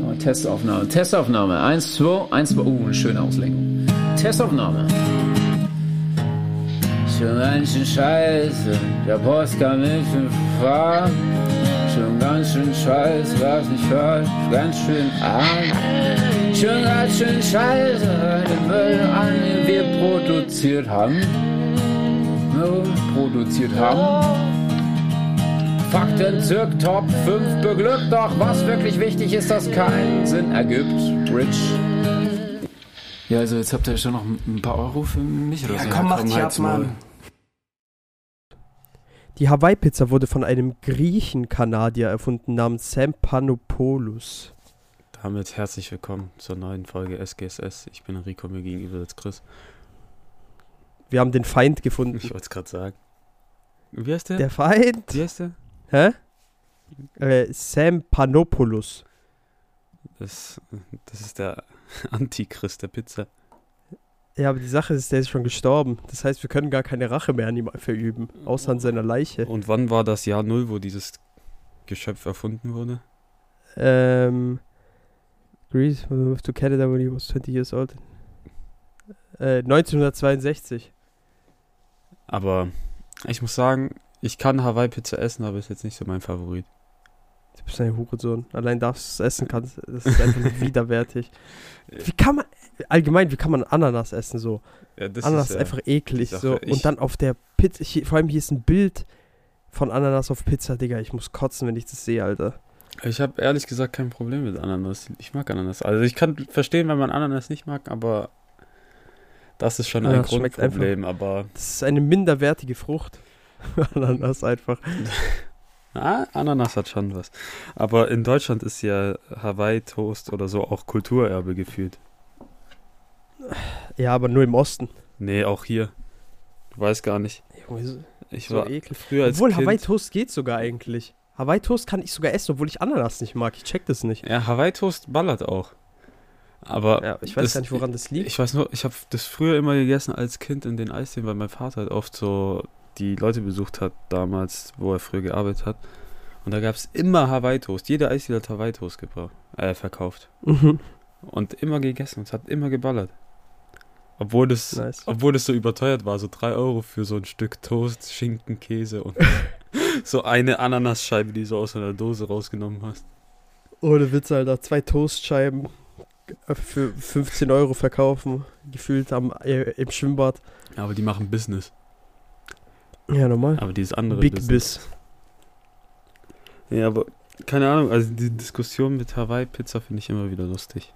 Oh, Testaufnahme, Testaufnahme. Eins, zwei, eins, zwei. Uh, eine schöne Auslenkung. Testaufnahme. Schon ganz schön scheiße, der Post kann nicht fahren. Schon ganz schön scheiße, was nicht falsch, ganz schön arm. Schon ganz schön scheiße, den Müll an, den wir produziert haben. Produziert haben. Fakten zirk Top 5 beglückt, doch was wirklich wichtig ist, dass keinen Sinn ergibt. Rich. Ja, also jetzt habt ihr schon noch ein paar Euro für mich oder Ja, so. komm, mach dich ab. Mann. Die Hawaii-Pizza wurde von einem Griechen-Kanadier erfunden namens Sam Panopoulos. Damit herzlich willkommen zur neuen Folge SGSS. Ich bin Enrico, mir gegenüber sitzt Chris. Wir haben den Feind gefunden. Ich wollte es gerade sagen. Wie heißt der? Der Feind? Wie heißt der? Hä? Äh, Sam Panopoulos. Das, das ist der Antichrist der Pizza. Ja, aber die Sache ist, der ist schon gestorben. Das heißt, wir können gar keine Rache mehr an ihm verüben, außer an seiner Leiche. Und wann war das Jahr Null, wo dieses Geschöpf erfunden wurde? Ähm, Greece moved to Canada when he was 20 years old. Äh, 1962. Aber ich muss sagen, ich kann Hawaii-Pizza essen, aber ist jetzt nicht so mein Favorit. Du bist ein Hurensohn. Allein darfst du es essen kannst, das ist einfach widerwärtig. Wie kann man, allgemein, wie kann man Ananas essen so? Ja, Ananas ist ja- einfach eklig Sache. so. Ich- Und dann auf der Pizza, hier, vor allem hier ist ein Bild von Ananas auf Pizza, Digga. Ich muss kotzen, wenn ich das sehe, Alter. Ich habe ehrlich gesagt kein Problem mit Ananas. Ich mag Ananas. Also ich kann verstehen, wenn man Ananas nicht mag, aber das ist schon Ja, ein Grundproblem. Aber Das ist eine minderwertige Frucht. Ananas einfach. ah, Ananas hat schon was. Aber in Deutschland ist ja Hawaii-Toast oder so auch Kulturerbe gefühlt. Ja, aber nur im Osten. Nee, auch hier. Du weißt gar nicht. So, Ich so war eklig. früher als Obwohl, Kind... Hawaii Toast geht sogar eigentlich. Hawaii Toast kann ich sogar essen, obwohl ich Ananas nicht mag. Ich check das nicht. Ja, Hawaii-Toast ballert auch. Aber Ja, ich weiß das- gar nicht, woran das liegt. Ich weiß nur, ich habe das früher immer gegessen als Kind in den Eisdielen, weil mein Vater halt oft so die Leute besucht hat damals, wo er früher gearbeitet hat. Und da gab es immer Hawaii-Toast. Jeder Eisdiele hat Hawaii-Toast gebraucht, äh, verkauft. Mhm. Und immer gegessen und es hat immer geballert. Obwohl das, Nice. obwohl das so überteuert war, so 3 Euro für so ein Stück Toast, Schinken, Käse und so eine Ananasscheibe, die du so aus einer Dose rausgenommen hast. Ohne Witz, Alter. Zwei Toastscheiben für 15 Euro verkaufen. Gefühlt am, äh, im Schwimmbad. Aber die machen Business. Ja, normal. Aber dieses andere Big Business. Biss. Ja, aber keine Ahnung, also die Diskussion mit Hawaii-Pizza finde ich immer wieder lustig.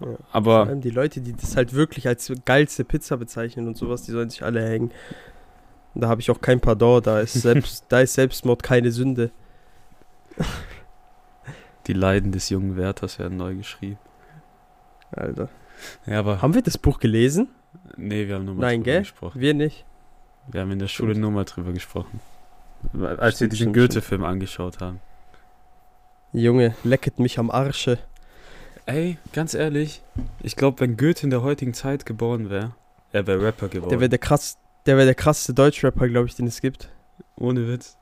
Ja. Vor Aber allem die Leute, die das halt wirklich als geilste Pizza bezeichnen und sowas, die sollen sich alle hängen. Und da habe ich auch kein Pardon, da ist, selbst, da ist Selbstmord keine Sünde. die Leiden des jungen Wärters werden neu geschrieben. Alter. Ja, aber Haben wir das Buch gelesen? nee, wir haben nur mal Nein, gell? gesprochen. Wir nicht. Wir haben in der Schule nur mal drüber gesprochen. Als wir Stimmt, diesen stimmt, Goethe-Film angeschaut haben. Junge, lecket mich am Arsche. Ey, ganz ehrlich, ich glaube, wenn Goethe in der heutigen Zeit geboren wäre, er wäre Rapper geworden. Der wäre der krass, der wäre der krasseste Deutschrapper, glaube ich, den es gibt. Ohne Witz.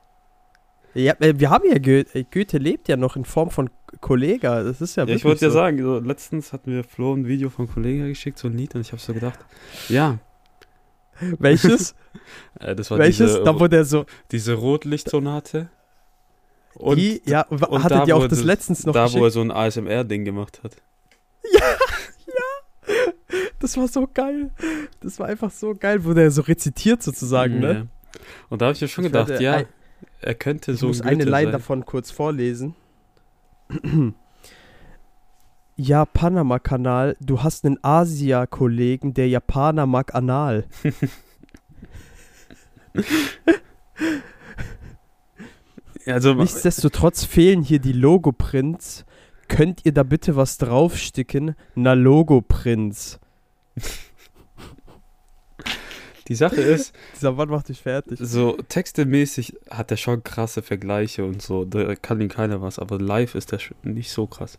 Ja, äh, wir haben ja Goethe, Goethe lebt ja noch in Form von Kollega. Das ist ja, Ja, ich wollte ja so. sagen, so, letztens hatten wir Flo ein Video von Kollegen geschickt, so ein Lied, und ich habe so gedacht, ja, Welches? äh, das war Welches? diese, da wo der so. diese Rotlichtsonate. Und die, ja, und hattet da, ihr auch das das- letztens noch da, wo er geschickt? so ein ASMR-Ding gemacht hat. Das war so geil. Das war einfach so geil, wo der so rezitiert sozusagen, ne? Ja. Und da habe ich mir schon Ich gedacht, werde ja, er könnte Ich so muss ein eine Line sein. davon kurz vorlesen. Ja, Panama-Kanal, du hast einen Asia-Kollegen, der Japaner mag Anal. Also, Nichtsdestotrotz fehlen hier die Logo-Prints. Könnt ihr da bitte was draufsticken? Na, Logo-Prints. die Sache ist, Dieser Mann macht dich fertig. so textemäßig hat er schon krasse Vergleiche und so, da kann ihm keiner was, aber live ist der nicht so krass.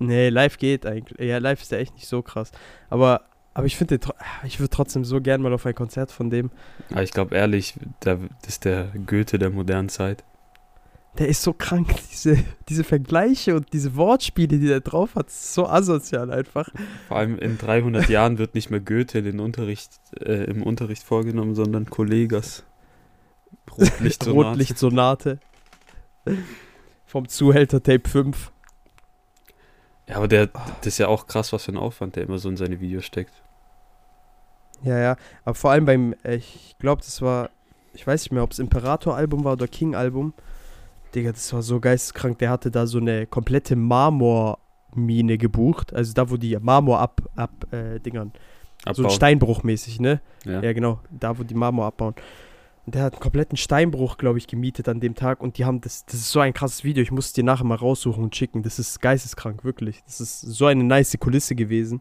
Nee, live geht eigentlich. Ja, live ist der echt nicht so krass. Aber, aber ich finde, ich würde trotzdem so gern mal auf ein Konzert von dem. Aber ich glaube ehrlich, das ist der Goethe der modernen Zeit. Der ist so krank, diese, diese Vergleiche und diese Wortspiele, die der drauf hat, ist so asozial einfach. Vor allem in 300 Jahren wird nicht mehr Goethe in den Unterricht, äh, im Unterricht vorgenommen, sondern Kollegas. Rotlichtsonate. Rotlichtsonate. Vom Zuhälter Tape 5. Ja, aber der, das ist ja auch krass, was für ein Aufwand der immer so in seine Videos steckt. Ja, ja. Aber vor allem beim, äh, ich glaube, das war, ich weiß nicht mehr, ob es Imperator-Album war oder King-Album. Digga, das war so geisteskrank. Der hatte da so eine komplette Marmormine gebucht. Also da, wo die Marmor ab, ab äh, Dingern. So Abbauen. ein Steinbruchmäßig, ne? Ja. Ja, genau. Da, wo die Marmor abbauen. Der hat einen kompletten Steinbruch, glaube ich, gemietet an dem Tag. Und die haben das, das ist so ein krasses Video. Ich muss es dir nachher mal raussuchen und schicken. Das ist geisteskrank, wirklich. Das ist so eine nice Kulisse gewesen.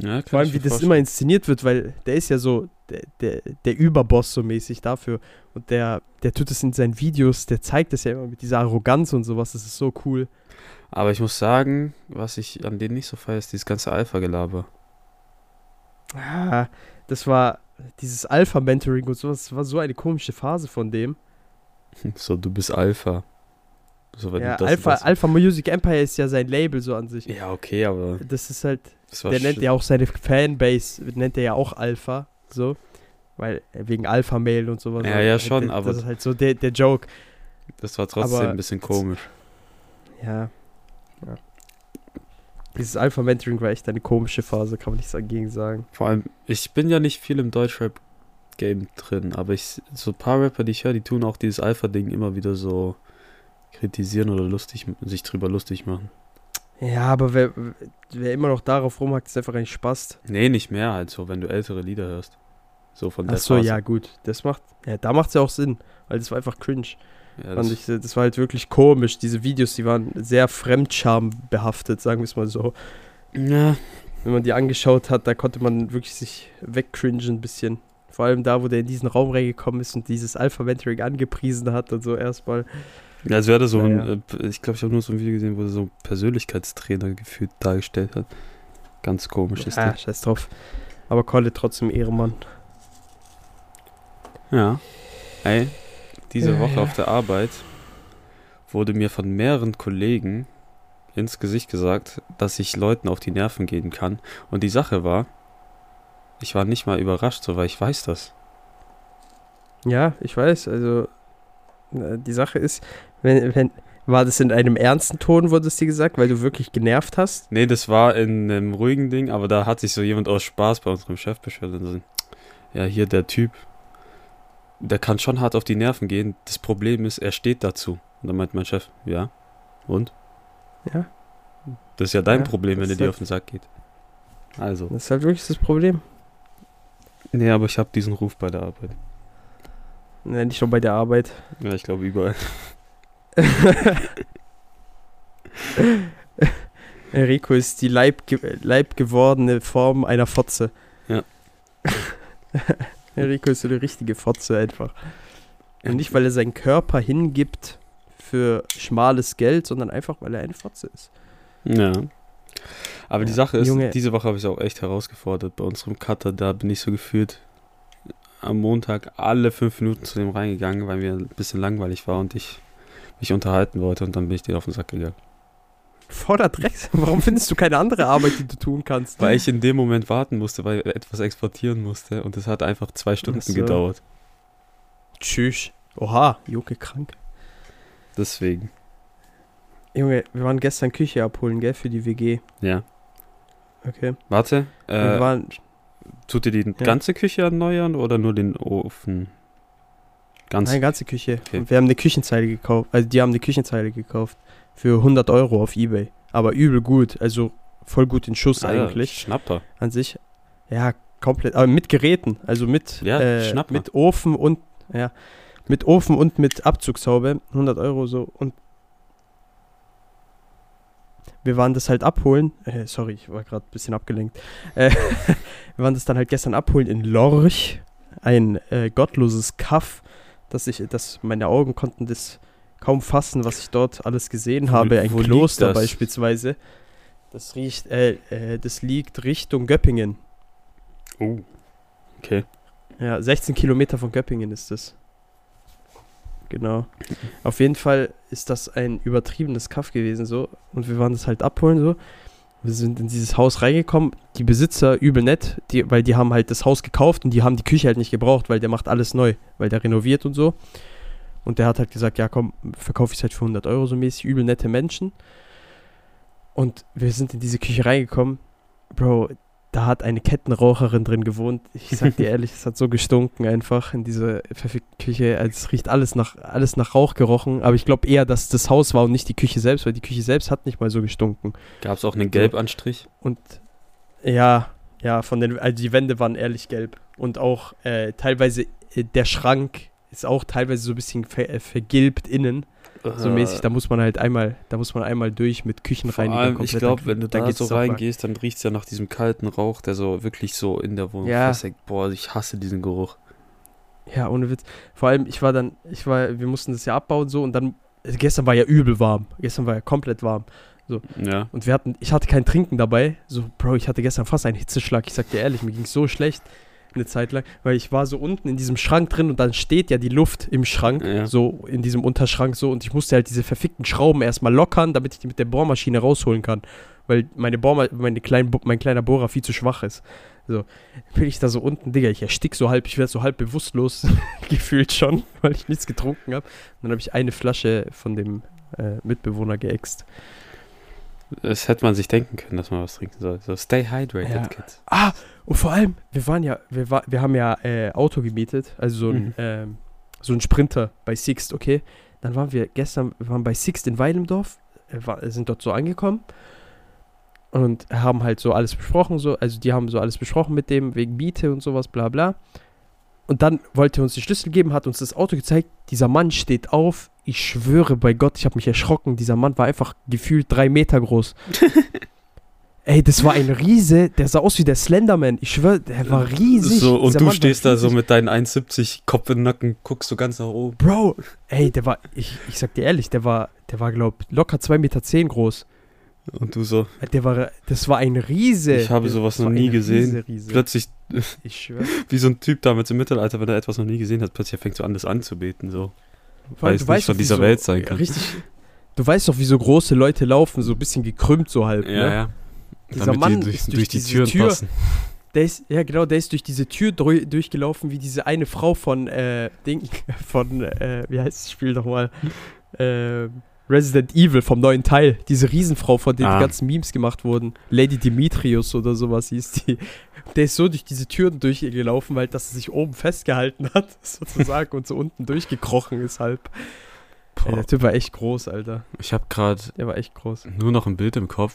Ja, Vor allem, wie das immer inszeniert wird, weil der ist ja so der, der, der Überboss so mäßig dafür. Und der, der tut es in seinen Videos, der zeigt es ja immer mit dieser Arroganz und sowas. Das ist so cool. Aber ich muss sagen, was ich an denen nicht so feiere, ist dieses ganze Alpha-Gelaber. Ah, das war dieses Alpha-Mentoring und sowas. War so eine komische Phase von dem. So, du bist Alpha. So, Ja, das, Alpha, das, Alpha Music Empire ist ja sein Label so an sich. Ja, okay, aber Das ist halt, das der nennt ja auch seine Fanbase, nennt er ja auch Alpha, so. Weil, äh, wegen Alpha-Mail und sowas. Ja, ja, schon, das, aber- Das ist halt so der, der Joke. Das war trotzdem aber- ein bisschen komisch. Ja. ja. Dieses Alpha-Mentoring war echt eine komische Phase, kann man nicht dagegen sagen. Vor allem, ich bin ja nicht viel im Deutschrap-Game drin, aber ich, so ein paar Rapper, die ich höre, die tun auch dieses Alpha-Ding immer wieder so kritisieren oder lustig, sich drüber lustig machen. Ja, aber wer, wer immer noch darauf rumhackt, ist einfach ein Spaß. Nee, nicht mehr halt so, wenn du ältere Lieder hörst. So von der Ach so, Phase. ja, gut. Das macht, ja, da macht es ja auch Sinn, weil das war einfach cringe. Ja, das, ich, das war halt wirklich komisch. Diese Videos, die waren sehr fremdschambehaftet, sagen wir es mal so. ja, Wenn man die angeschaut hat, da konnte man wirklich sich wegcringen ein bisschen. Vor allem da, wo der in diesen Raum reingekommen ist und dieses Alpha-Mentoring angepriesen hat und so erstmal. Ja, als wäre das so Naja. ein, äh, ich glaube, ich habe nur so ein Video gesehen, wo er so einen Persönlichkeitstrainer gefühlt dargestellt hat. Ganz komisch ist Ah, der. scheiß drauf. Aber Kolle trotzdem Ehrenmann. Ja. Ey, diese Ja, Woche ja. auf der Arbeit wurde mir von mehreren Kollegen ins Gesicht gesagt, dass ich Leuten auf die Nerven gehen kann. Und die Sache war, ich war nicht mal überrascht, so weil ich weiß das. Ja, ich weiß. Also, äh, die Sache ist, wenn, wenn, war das in einem ernsten Ton, wurde es dir gesagt, weil du wirklich genervt hast? Nee, das war in einem ruhigen Ding, aber da hat sich so jemand aus Spaß bei unserem Chef beschwert und so, ja, hier der Typ, der kann schon hart auf die Nerven gehen. Das Problem ist, er steht dazu. Und dann meint mein Chef, ja, und? Ja. Das ist ja dein Ja, Problem, wenn er dir ist auf den Sack geht. Also. Das ist halt wirklich das Problem. Nee, aber ich habe diesen Ruf bei der Arbeit. Ja, nicht nur bei der Arbeit. Ja, ich glaube überall. Enrico ist die leibge leibgewordene Form einer Fotze. Ja. Enrico ist so eine richtige Fotze einfach. Und nicht, weil er seinen Körper hingibt für schmales Geld, sondern einfach, weil er eine Fotze ist. Ja. Aber die Ja, Sache ist, Junge. diese Woche habe ich es auch echt herausgefordert. Bei unserem Cutter, da bin ich so gefühlt am Montag alle fünf Minuten zu dem reingegangen, weil mir ein bisschen langweilig war und ich mich unterhalten wollte und dann bin ich dir auf den Sack gegangen. Voller Drecks. Warum findest du keine andere Arbeit, die du tun kannst? Weil ich in dem Moment warten musste, weil ich etwas exportieren musste und es hat einfach zwei Stunden so. gedauert. Tschüss. Oha, Jucke krank. Deswegen, Junge, wir waren gestern Küche abholen, gell, für die WG. ja. Okay. Warte, wir äh, waren, tut ihr die Ja. ganze Küche erneuern oder nur den Ofen? Ganz. Nein, ganze Küche. Okay. Und wir haben eine Küchenzeile gekauft. Also die haben eine Küchenzeile gekauft. Für 100 Euro auf Ebay. Aber übel gut. Also voll gut in Schuss Ah ja, eigentlich. Schnapper. An sich. Ja, komplett. Aber mit Geräten. Also mit, Ja, äh, mit Ofen und, ja, mit Ofen und mit Abzugshaube. 100 Euro so. Und wir waren das halt abholen. Äh, sorry, ich war gerade ein bisschen abgelenkt. Äh, wir waren das dann halt gestern abholen in Lorch. Ein äh, gottloses Kaff, dass ich, dass meine Augen konnten das kaum fassen, was ich dort alles gesehen Wo- habe. Ein wo Kloster das? beispielsweise. Das riecht, äh, äh, das liegt Richtung Göppingen. Oh. Okay. Ja, 16 Kilometer von Göppingen ist das. genau. Auf jeden Fall ist das ein übertriebenes Kaff gewesen so und wir waren das halt abholen so. Wir sind in dieses Haus reingekommen, die Besitzer übel nett, die, weil die haben halt das Haus gekauft und die haben die Küche halt nicht gebraucht, weil der macht alles neu, weil der renoviert und so. Und der hat halt gesagt, ja komm, verkaufe ich es halt für 100 Euro so mäßig, übel nette Menschen. Und wir sind in diese Küche reingekommen. Bro, da hat eine Kettenraucherin drin gewohnt. Ich sag dir ehrlich, es hat so gestunken einfach in dieser verfickten Küche. Also es riecht alles nach, alles nach Rauch gerochen. Aber ich glaube eher, dass das Haus war und nicht die Küche selbst, weil die Küche selbst hat nicht mal so gestunken. Gab es auch einen Gelbanstrich? Und ja, ja, von den, also die Wände waren ehrlich gelb. Und auch äh, teilweise äh, der Schrank ist auch teilweise so ein bisschen ver, äh, vergilbt innen. So mäßig, da muss man halt einmal, da muss man einmal durch mit Küchenreiniger. allem, ich komplett. glaube, wenn du da geht's so reingehst, dann riecht es ja nach diesem kalten Rauch, der so wirklich so in der Wohnung Ja. festhängt. Boah, ich hasse diesen Geruch. Ja, ohne Witz. Vor allem, ich war dann, ich war, wir mussten das ja abbauen so und dann, äh, gestern war ja übel warm. Gestern war ja komplett warm. Ja. Und wir hatten, ich hatte kein Trinken dabei. So, Bro, ich hatte gestern fast einen Hitzeschlag. Ich sag dir ehrlich, mir ging so schlecht eine Zeit lang, weil ich war so unten in diesem Schrank drin und dann steht ja die Luft im Schrank, Ja. so in diesem Unterschrank so und ich musste halt diese verfickten Schrauben erstmal lockern, damit ich die mit der Bohrmaschine rausholen kann, weil meine Bohrma meine kleinen, mein kleiner Bohrer viel zu schwach ist. So, bin ich da so unten, Digga, ich erstick so halb, ich werde so halb bewusstlos gefühlt schon, weil ich nichts getrunken habe. Und dann habe ich eine Flasche von dem äh, Mitbewohner geäxt. Das hätte man sich denken können, dass man was trinken soll. So, stay hydrated, Ja. Kids. Ah, und vor allem, wir waren ja, wir, war, wir haben ja äh, Auto gemietet, also so ein, Mhm. ähm, so ein Sprinter bei Sixt, okay. Dann waren wir gestern, wir waren bei Sixt in Weilendorf, äh, war, sind dort so angekommen und haben halt so alles besprochen, so, also die haben so alles besprochen mit dem, wegen Miete und sowas, bla bla. Und dann wollte er uns die Schlüssel geben, hat uns das Auto gezeigt. Dieser Mann steht auf. Ich schwöre bei Gott, ich habe mich erschrocken. Dieser Mann war einfach gefühlt drei Meter groß. Ey, das war ein Riese, der sah aus wie der Slenderman. Ich schwöre, der war riesig. So, und Dieser du Mann stehst da so mit deinen 1,70 Kopf im Nacken, guckst so ganz nach oben. Bro, ey, der war, ich, ich sag dir ehrlich, der war, der war, glaub, locker 2,10 Meter zehn groß. Und du so, Der war, das war ein Riese. Ich habe sowas noch nie gesehen. Riese, Riese. plötzlich, wie so ein Typ damals im Mittelalter, wenn er etwas noch nie gesehen hat, plötzlich fängt so an, das anzubeten, so. Allem, es du nicht weißt von dieser so- Welt sein kann. Richtig. Du weißt doch, wie so große Leute laufen, so ein bisschen gekrümmt so halb. ne? Dieser Damit Mann die durch, ist durch, durch die diese Türen Tür- passen. Der ist, ja genau, der ist durch diese Tür durchgelaufen, wie diese eine Frau von, äh, Ding, von, äh, wie heißt das Spiel nochmal? Äh, Resident Evil vom neuen Teil. Diese Riesenfrau, von der Ah. die ganzen Memes gemacht wurden. Lady Demetrius oder sowas hieß die. Der ist so durch diese Türen durchgelaufen, weil dass er sich oben festgehalten hat, sozusagen, und so unten durchgekrochen ist halb. Ey, Boah, der Typ war echt groß, Alter. ich habe gerade Der war echt groß. nur noch ein Bild im Kopf,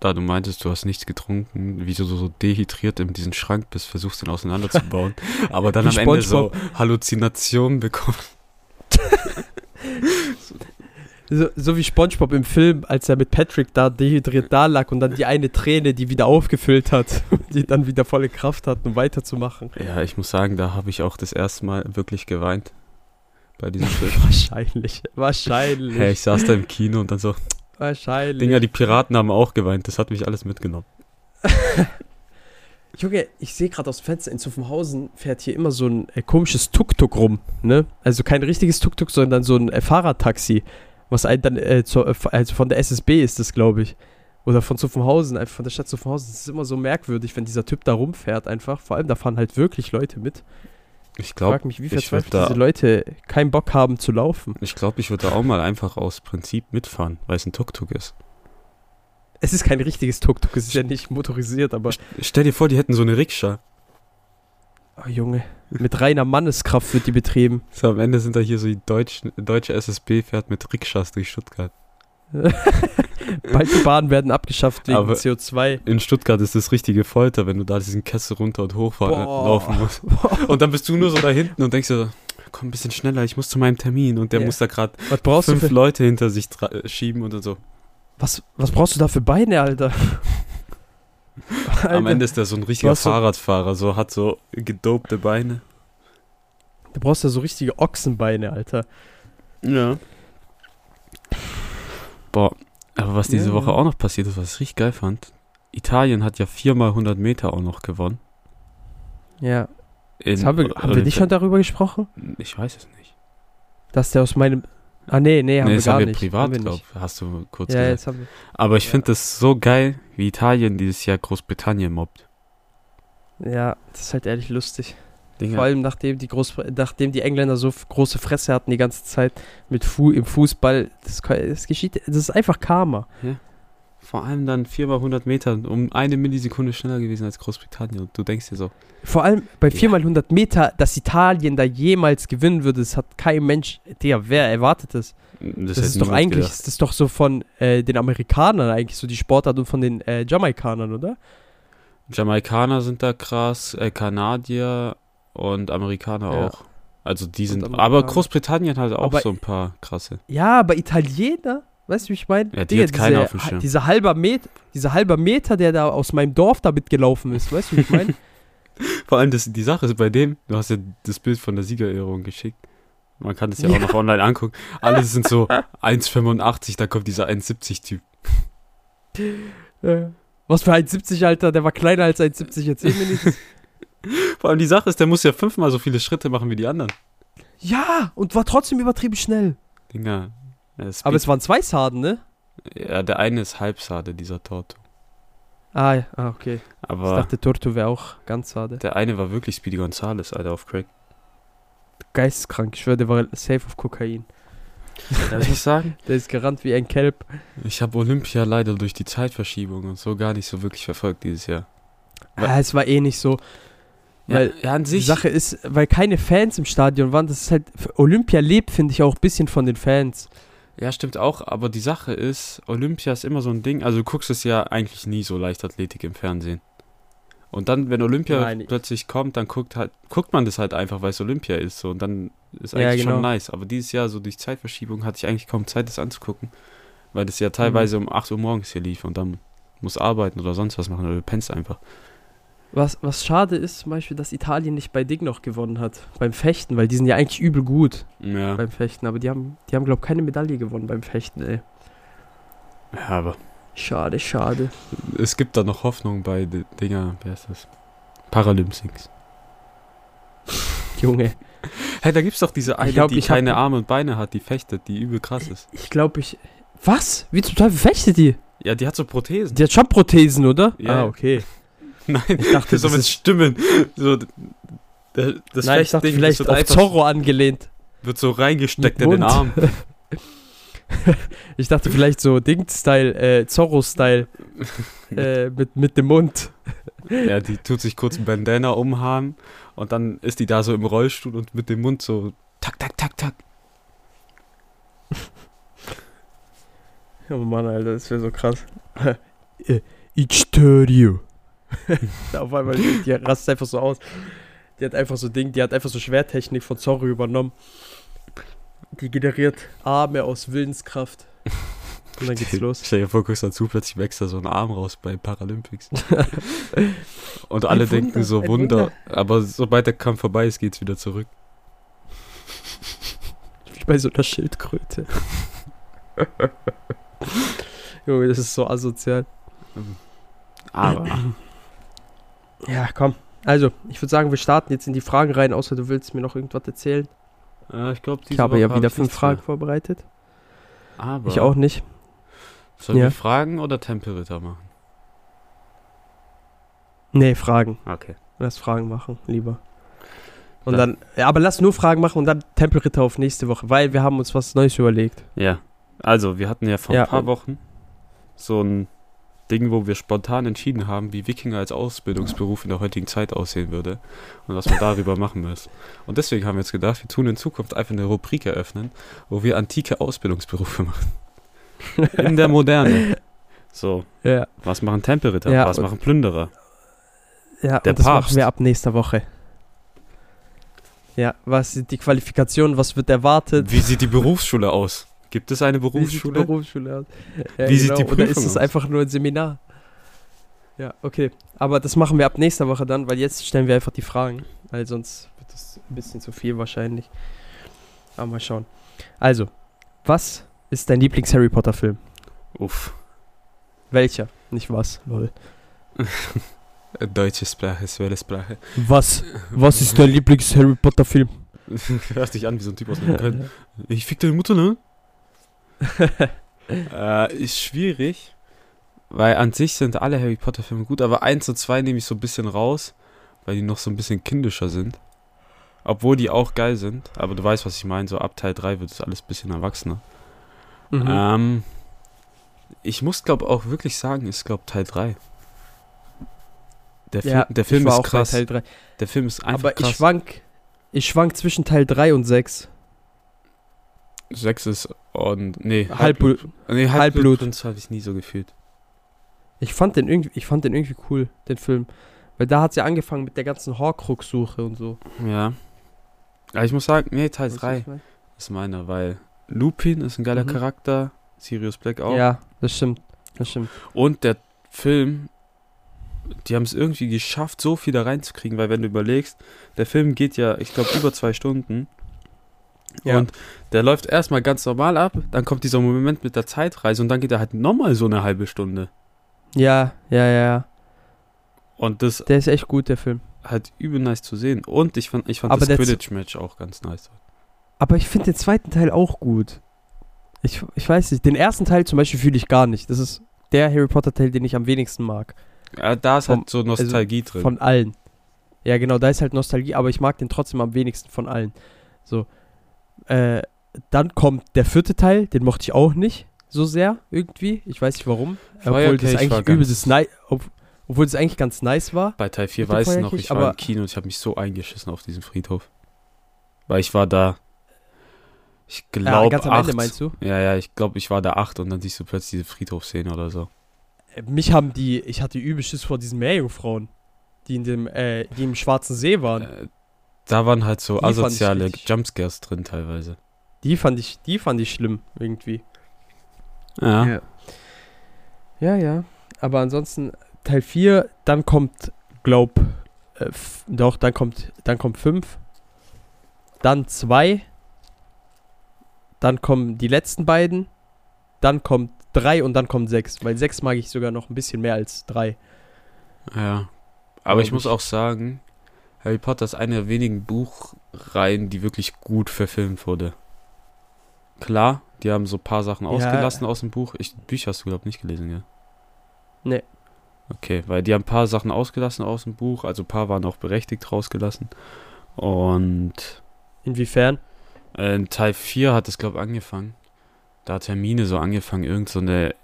da du meintest, du hast nichts getrunken, wie du so, so dehydriert in diesen Schrank bist, versuchst den auseinanderzubauen, aber dann Wie am Ende so SpongeBob. Halluzinationen bekommst. So, so wie Spongebob im Film, als er mit Patrick da dehydriert da lag und dann die eine Träne, die wieder aufgefüllt hat, die dann wieder volle Kraft hat, um weiterzumachen. Ja, ich muss sagen, da habe ich auch das erste Mal wirklich geweint bei diesem Film. Wahrscheinlich. Wahrscheinlich. Hey, ich saß da im Kino und dann so, Wahrscheinlich. Dinger, die Piraten haben auch geweint, das hat mich alles mitgenommen. Junge, ich sehe gerade aus dem Fenster, in Zuffenhausen fährt hier immer so ein äh, komisches Tuk-Tuk rum, ne? Also kein richtiges Tuk-Tuk, sondern so ein äh, Fahrradtaxi, was einen dann, äh, zur, äh, also von der SSB ist das, glaube ich. Oder von Zuffenhausen, einfach von der Stadt Zuffenhausen. Es ist immer so merkwürdig, wenn dieser Typ da rumfährt einfach. Vor allem, da fahren halt wirklich Leute mit. Ich Ich glaube, frage mich, wie verzweifelt diese Leute keinen Bock haben zu laufen. ich, glaub, ich würde da auch mal einfach aus Prinzip mitfahren, weil es ein Tuk-Tuk ist. Es ist kein richtiges Tuk-Tuk, es ist ja nicht motorisiert, aber. Stell dir vor, die hätten so eine Rikscha. Oh, Junge, mit reiner Manneskraft wird die betrieben. So, am Ende sind da hier so die deutschen, deutsche SSB fährt mit Rikschas durch Stuttgart. Bald die Bahnen werden abgeschafft wegen Aber- CO2. In Stuttgart ist das richtige Folter, wenn du da diesen Kessel runter und hoch Boah. laufen musst. Und dann bist du nur so da hinten und denkst dir, komm ein bisschen schneller, ich muss zu meinem Termin. Und der Ja. muss da gerade fünf Leute hinter sich äh, schieben und dann so. was, was brauchst du da für Beine, Alter? Am Alter, Ende ist der so ein richtiger Fahrradfahrer, so hat so gedopte Beine. Du brauchst ja so richtige Ochsenbeine, Alter. Ja. Boah, aber was diese Ja, Woche ja. auch noch passiert ist, was ich richtig geil fand, Italien hat ja viermal 100 Meter auch noch gewonnen. Ja. In haben wir, haben wir nicht schon darüber gesprochen? Ich weiß es nicht. Dass der aus meinem. Ah, nee, nee, haben nee, wir das gar haben wir nicht. privat, Haben wir glaub, hast du kurz Ja, gesagt. jetzt haben wir. Aber ich ja. finde das so geil, wie Italien dieses Jahr Großbritannien mobbt. Ja, das ist halt ehrlich lustig. Dinger. Vor allem nachdem die, Groß nachdem die Engländer so große Fresse hatten die ganze Zeit mit Fu im Fußball. Das, das geschieht. Das ist einfach Karma. Vor allem dann viermal 100 Meter um eine Millisekunde schneller gewesen als Großbritannien. Und du denkst dir so, Vor allem bei Ja. 4x100 Meter, dass Italien da jemals gewinnen würde, das hat kein Mensch. Digga, wer erwartet das? das, Das, ist doch eigentlich, gedacht. das ist doch so von äh, den Amerikanern eigentlich so die Sportart und von den äh, Jamaikanern, oder? Jamaikaner sind da krass, äh, Kanadier und Amerikaner Ja. auch. Also die sind, aber Großbritannien hat auch Aber- so ein paar krasse. Ja, aber Italiener, weißt du, wie ich meine? Ja, die hat keiner auf dem Schirm. Dieser halber, Met, dieser halber Meter, der da aus meinem Dorf da mitgelaufen ist, weißt du, wie ich meine? Vor allem das, die Sache ist bei dem, du hast ja das Bild von der Siegerehrung geschickt. Man kann das ja, Ja. auch noch online angucken. Alle sind so 1,85, da kommt dieser 1,70-Typ. Äh, Was für 1,70, Alter, der war kleiner als 1,70, erzähl mir nicht. Vor allem die Sache ist, der muss ja fünfmal so viele Schritte machen wie die anderen. Ja, und war trotzdem übertrieben schnell. Dinger. Ja, Speed- Aber es waren zwei Sarden, ne? ja, der eine ist Halbsade, dieser Torto. Ah, ja, ah okay. Ich Aber dachte, Torto wäre auch ganz Sade. der eine war wirklich Speedy Gonzales, Alter, auf Crack. Geisteskrank, ich schwöre, der war safe auf Kokain. Darf ich sagen? Der ist gerannt wie ein Kelb. Ich habe Olympia leider durch die Zeitverschiebung und so gar nicht so wirklich verfolgt dieses Jahr. Wa- Ah, es war eh nicht so. Weil ja, an die sich. Sache ist, weil keine Fans im Stadion waren, das ist halt, Olympia lebt, finde ich, auch ein bisschen von den Fans. Ja, stimmt auch, aber die Sache ist, Olympia ist immer so ein Ding, also du guckst es ja eigentlich nie so Leichtathletik im Fernsehen. Und dann, wenn Olympia Nein. plötzlich kommt, dann guckt halt, guckt man das halt einfach, weil es Olympia ist. So, und dann ist Ja, eigentlich genau. schon nice. Aber dieses Jahr, so durch Zeitverschiebung, hatte ich eigentlich kaum Zeit, das anzugucken. Weil das ja teilweise Mhm. um 8 Uhr morgens hier lief und dann muss arbeiten oder sonst was machen oder du pennst einfach. Was, was schade ist, zum Beispiel, dass Italien nicht bei Ding noch gewonnen hat, beim Fechten, weil die sind ja eigentlich übel gut Ja, beim Fechten, aber die haben, die haben, glaube ich, keine Medaille gewonnen beim Fechten, ey. ja aber Schade, schade. es gibt da noch Hoffnung bei den Dinger, wer ist das? Paralympics. Junge, Hey, da gibt's doch diese eine, glaub, die ich hab- keine Arme und Beine hat, die fechtet, die übel krass ist. ich glaube, ich. Was? Wie zum Teufel fechtet die? Ja, die hat so Prothesen. Die hat schon Prothesen, oder? Ja. Ah, okay. Nein, Ich dachte, so das mit Stimmen. So, d- d- das Nein, ich dachte Fechtding, vielleicht das auf Zorro angelehnt. wird so reingesteckt in den. Arm. Ich dachte vielleicht so Ding-Style, äh, Zorro-Style, äh, mit, mit dem Mund. Ja, die tut sich kurz ein Bandana umhaben und dann ist die da so im Rollstuhl und mit dem Mund so tak, tak, tak, tak. Oh Mann, Alter, das wäre so krass. Äh, Ich störe you. Auf einmal, die rastet einfach so aus. Die hat einfach so Ding, die hat einfach so Schwertechnik von Zorro übernommen. Die generiert Arme aus Willenskraft. Und dann geht's los. Stell dir vor, guckst dazu, plötzlich wächst da so ein Arm raus bei Paralympics. und alle Ein denken Wunder, so Wunder, Wunder. aber sobald der Kampf vorbei ist, geht's wieder zurück. Wie bei so einer Schildkröte. Junge, das ist so asozial. Aber Ja, komm. Also, ich würde sagen, wir starten jetzt in die Fragen rein, außer du willst mir noch irgendwas erzählen. äh, ich glaube, Ich habe ja wieder fünf Fragen vorbereitet. Aber Ich auch nicht. Sollen Ja. wir Fragen oder Tempelritter machen? Nee, Fragen. Okay. Lass Fragen machen, lieber. Und Dann- dann, ja, aber lass nur Fragen machen und dann Tempelritter auf nächste Woche, weil wir haben uns was Neues überlegt. Ja. Also, wir hatten ja vor Ja. ein paar Wochen so ein Ding, wo wir spontan entschieden haben, wie Wikinger als Ausbildungsberuf in der heutigen Zeit aussehen würde und was wir darüber machen müssen. Und deswegen haben wir jetzt gedacht, wir tun in Zukunft einfach eine Rubrik eröffnen, wo wir antike Ausbildungsberufe machen. In der Moderne. So, Ja, was machen Tempelritter? Ja, was machen Plünderer? ja Der und das Papst. machen wir ab nächster Woche. Ja, was sind die Qualifikationen, was wird erwartet? Wie sieht die Berufsschule aus? Gibt es eine Wie sieht die Berufsschule? Berufsschule aus? Ja, Wie sieht die Oder ist Prüfung es einfach nur ein Seminar? Ja, okay. Aber das machen wir ab nächster Woche dann, weil jetzt stellen wir einfach die Fragen. Weil sonst wird das ein bisschen zu viel wahrscheinlich. Aber mal schauen. Also, was ist dein Lieblings-Harry Potter-Film? Uff. Welcher? Nicht was, lol. Deutsche Sprache, Sprache. Was? Was ist dein Lieblings-Harry Potter-Film? Hörst dich an wie so ein Typ aus Neukölln. Ich fick deine Mutter, ne? äh, ist schwierig, weil an sich sind alle Harry Potter Filme gut, aber 1 und 2 nehme ich so ein bisschen raus, weil die noch so ein bisschen kindischer sind. Obwohl die auch geil sind, aber du weißt, was ich meine, so ab Teil 3 wird es alles ein bisschen erwachsener. Mhm. Ähm, ich muss, glaube auch wirklich sagen, ist, glaube Teil 3. Der, Fi ja, der Film ist krass. Teil 3. Der Film ist einfach Aber krass. ich schwank, ich schwank zwischen Teil 3 und 6. 6 ist und nee, Halbblut. nee, Halbblut. Halbblutprinz habe ich nie so gefühlt. Ich fand den irgendwie, ich fand den irgendwie cool, den Film. Weil da hat ja angefangen mit der ganzen Horcrux-Suche und so. Ja. Aber ich muss sagen, nee, Teil Weißt du, 3 was ich mein? ist meiner, weil Lupin ist ein geiler Mhm. Charakter, Sirius Black auch. Ja, das stimmt. Das stimmt. Und der Film, die haben es irgendwie geschafft, so viel da reinzukriegen, weil wenn du überlegst, der Film geht ja, ich glaube, über zwei Stunden. Ja. Und der läuft erstmal ganz normal ab, dann kommt dieser Moment mit der Zeitreise und dann geht er halt nochmal so eine halbe Stunde. Ja, ja, ja, ja. Und das Der ist echt gut, der Film. halt übel nice zu sehen. Und ich fand, ich fand Aber das Quidditch-Match auch ganz nice. Aber ich finde den zweiten Teil auch gut. Ich, ich weiß nicht. Den ersten Teil zum Beispiel fühle ich gar nicht. Das ist der Harry Potter Teil, den ich am wenigsten mag. Ja, da ist halt so Nostalgie drin. Von allen. Ja, genau, da ist halt Nostalgie, aber ich mag den trotzdem am wenigsten von allen. So. Äh, dann kommt der vierte Teil, den mochte ich auch nicht so sehr, irgendwie. Ich weiß nicht warum. Obwohl das eigentlich ganz- übel das nice, ob, obwohl das eigentlich ganz nice war. Bei Teil 4 Mit dem weiß ich noch, ich war im Kino und ich habe mich so eingeschissen auf diesem Friedhof. Weil ich war da, ich Ja, glaube, am acht. Ende meinst du? Ja, ja, ich glaube, ich war da acht und dann siehst du plötzlich diese Friedhofsszene oder so. Äh, Mich haben die, ich hatte übel Schiss vor diesen Meerjungfrauen, die in dem, äh, die im Schwarzen See waren. Äh, da waren halt so Die fand ich asoziale Jumpscares drin teilweise. Die fand ich, die fand ich schlimm, irgendwie. Ja. Ja. Ja, ja. Aber ansonsten Teil 4, dann kommt, glaub, äh, doch, dann kommt, dann kommt 5, dann 2, dann kommen die letzten beiden, dann kommt 3 und dann kommt 6, weil 6 mag ich sogar noch ein bisschen mehr als 3. Ja. Aber ich Glaub muss ich. auch sagen, Harry Potter ist eine der wenigen Buchreihen, die wirklich gut verfilmt wurde. Klar, die haben so ein paar Sachen Ja. ausgelassen aus dem Buch. Ich, Bücher hast du, glaube ich, nicht gelesen, ja? Nee. Okay, weil die haben ein paar Sachen ausgelassen aus dem Buch, also ein paar waren auch berechtigt rausgelassen. Und Inwiefern? äh, in Teil 4 hat es, glaube ich, angefangen. Da hat Hermine so angefangen, irgend so eine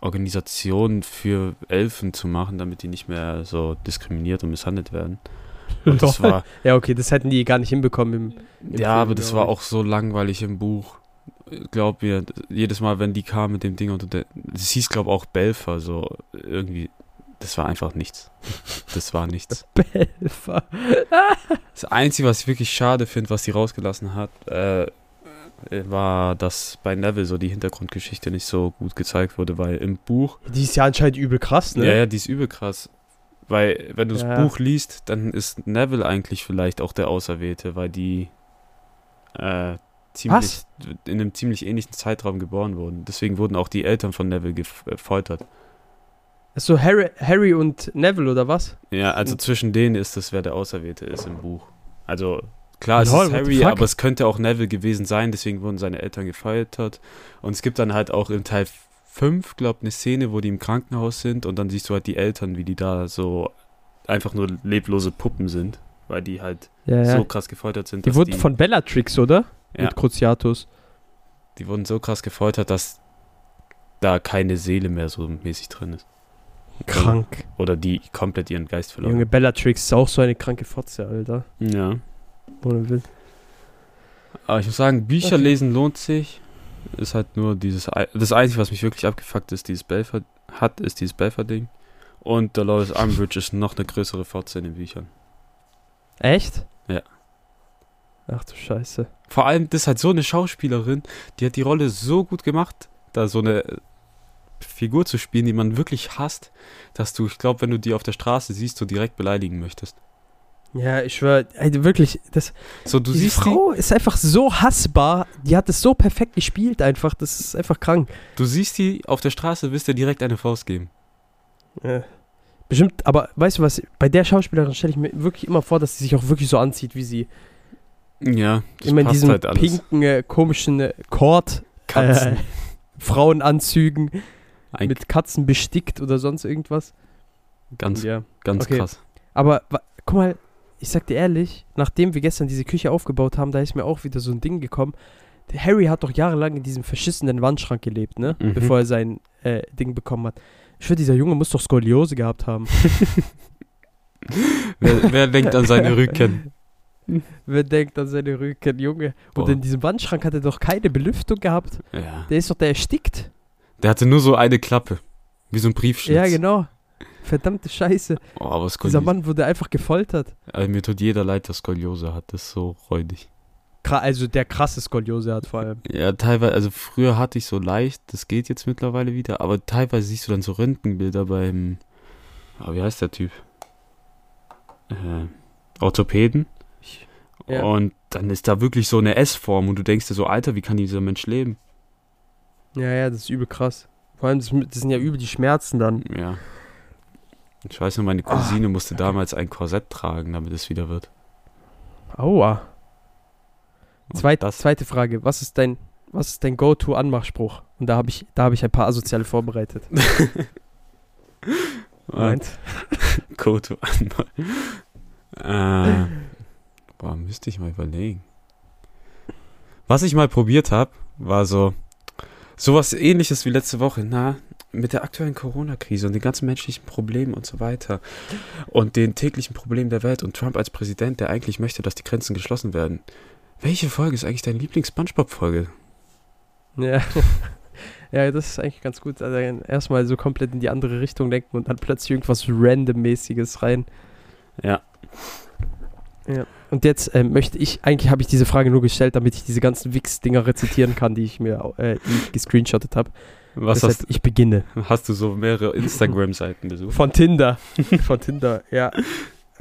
Organisation für Elfen zu machen, damit die nicht mehr so diskriminiert und misshandelt werden. Und das war, Ja, okay, das hätten die gar nicht hinbekommen im, Im ja, Film, aber das war auch so langweilig im Buch. Glaub mir, jedes Mal, wenn die kam mit dem Ding und der, das hieß, glaube ich, auch Belfer, so irgendwie, das war einfach nichts. Das war nichts. Belfer. Das Einzige, was ich wirklich schade finde, was die rausgelassen hat, äh, war, dass bei Neville so die Hintergrundgeschichte nicht so gut gezeigt wurde, weil im Buch, Die ist ja anscheinend übel krass, ne? ja, ja, die ist übel krass. Weil, wenn du das Ja. Buch liest, dann ist Neville eigentlich vielleicht auch der Auserwählte, weil die äh, ziemlich, in einem ziemlich ähnlichen Zeitraum geboren wurden. Deswegen wurden auch die Eltern von Neville gef- äh, gefoltert. Achso, Harry, Harry und Neville oder was? Ja, also Und- zwischen denen ist es, wer der Auserwählte ist im Buch. Also klar, es Lol, ist Harry, aber es könnte auch Neville gewesen sein, deswegen wurden seine Eltern gefoltert. Und es gibt dann halt auch in Teil 5, glaube eine Szene, wo die im Krankenhaus sind und dann siehst du halt die Eltern, wie die da so einfach nur leblose Puppen sind, weil die halt Ja, ja. so krass gefoltert sind. die wurden von Bellatrix, oder? Ja. Mit Cruciatus. die wurden so krass gefoltert, dass da keine Seele mehr so mäßig drin ist. Krank. Oder die komplett ihren Geist verloren. Junge, Bellatrix ist auch so eine kranke Fotze, Alter. Ja. Ohne Witz. Aber ich muss sagen, Bücher Okay. lesen lohnt sich. Ist halt nur dieses. Das Einzige, was mich wirklich abgefuckt ist, dieses Belfer hat, ist dieses Belfer-Ding. Und Dolores Umbridge ist noch eine größere Fotze in den Büchern. Echt? Ja. Ach du Scheiße. Vor allem, das ist halt so eine Schauspielerin, die hat die Rolle so gut gemacht, da so eine Figur zu spielen, die man wirklich hasst, dass du, ich glaube, wenn du die auf der Straße siehst, so direkt beleidigen möchtest. Ja, ich schwör, ey, wirklich, das, So, du die siehst Frau ist einfach so hassbar. Die hat es so perfekt gespielt einfach. Das ist einfach krank. die, du siehst die auf der Straße, wirst dir direkt eine Faust geben. Ja. Bestimmt, aber weißt du was, bei der Schauspielerin stelle ich mir wirklich immer vor, dass sie sich auch wirklich so anzieht, wie sie Ja, das Immer in diesem halt alles. pinken, äh, komischen äh, Kord, Katzen. äh, Frauenanzügen Ein, mit Katzen bestickt oder sonst irgendwas. ganz, Ja. ganz okay. krass. Aber guck mal, ich sag dir ehrlich, nachdem wir gestern diese Küche aufgebaut haben, da ist mir auch wieder so ein Ding gekommen. Harry hat doch jahrelang in diesem verschissenen Wandschrank gelebt, ne? Mhm. Bevor er sein äh, Ding bekommen hat. Ich finde, dieser Junge muss doch Skoliose gehabt haben. Wer, wer denkt an seine Rücken? Wer denkt an seine Rücken, Junge? Und Boah. in diesem Wandschrank hat er doch keine Belüftung gehabt. Ja. Der ist doch, der erstickt. Der hatte nur so eine Klappe. Wie so ein Briefschlitz. Ja, genau. Verdammte Scheiße. Oh, aber Dieser. Mann wurde einfach gefoltert. Also mir tut jeder leid, der Skoliose hat. Das ist so räudig. Also der krasse Skoliose hat vor allem. Ja, teilweise, also früher hatte ich so leicht, das geht jetzt mittlerweile wieder, aber teilweise siehst du dann so Röntgenbilder beim, ah, wie heißt der Typ? Äh, Orthopäden. Ja. Und dann ist da wirklich so eine S-Form und du denkst dir so, Alter, wie kann dieser Mensch leben? Ja, ja, das ist übel krass. Vor allem, das, das sind ja übel die Schmerzen dann. Ja. Ich weiß nur, meine Cousine musste damals ein Korsett tragen, damit es wieder wird. Aua. Zweit, Zweite Frage. Was ist dein, was ist dein Go-To-Anmachspruch? Und da habe ich, da habe ich ein paar asoziale vorbereitet. Meint? Koto anmal. Äh, boah, müsste ich mal überlegen. Was ich mal probiert habe, war so sowas ähnliches wie letzte Woche. Na, mit der aktuellen Corona-Krise und den ganzen menschlichen Problemen und so weiter und den täglichen Problemen der Welt und Trump als Präsident, der eigentlich möchte, dass die Grenzen geschlossen werden. Welche Folge ist eigentlich deine Lieblings-Spongebob-Folge? Ja. ja, das ist eigentlich ganz gut. Also erstmal so komplett in die andere Richtung denken und dann plötzlich irgendwas Randommäßiges rein. Ja. Und jetzt ähm, möchte ich, eigentlich habe ich diese Frage nur gestellt, damit ich diese ganzen Wix-Dinger rezitieren kann, die ich mir, äh, gescreenshottet habe. Was Deshalb, hast, ich beginne. hast du so mehrere Instagram-Seiten besucht? Von Tinder. Von Tinder, ja.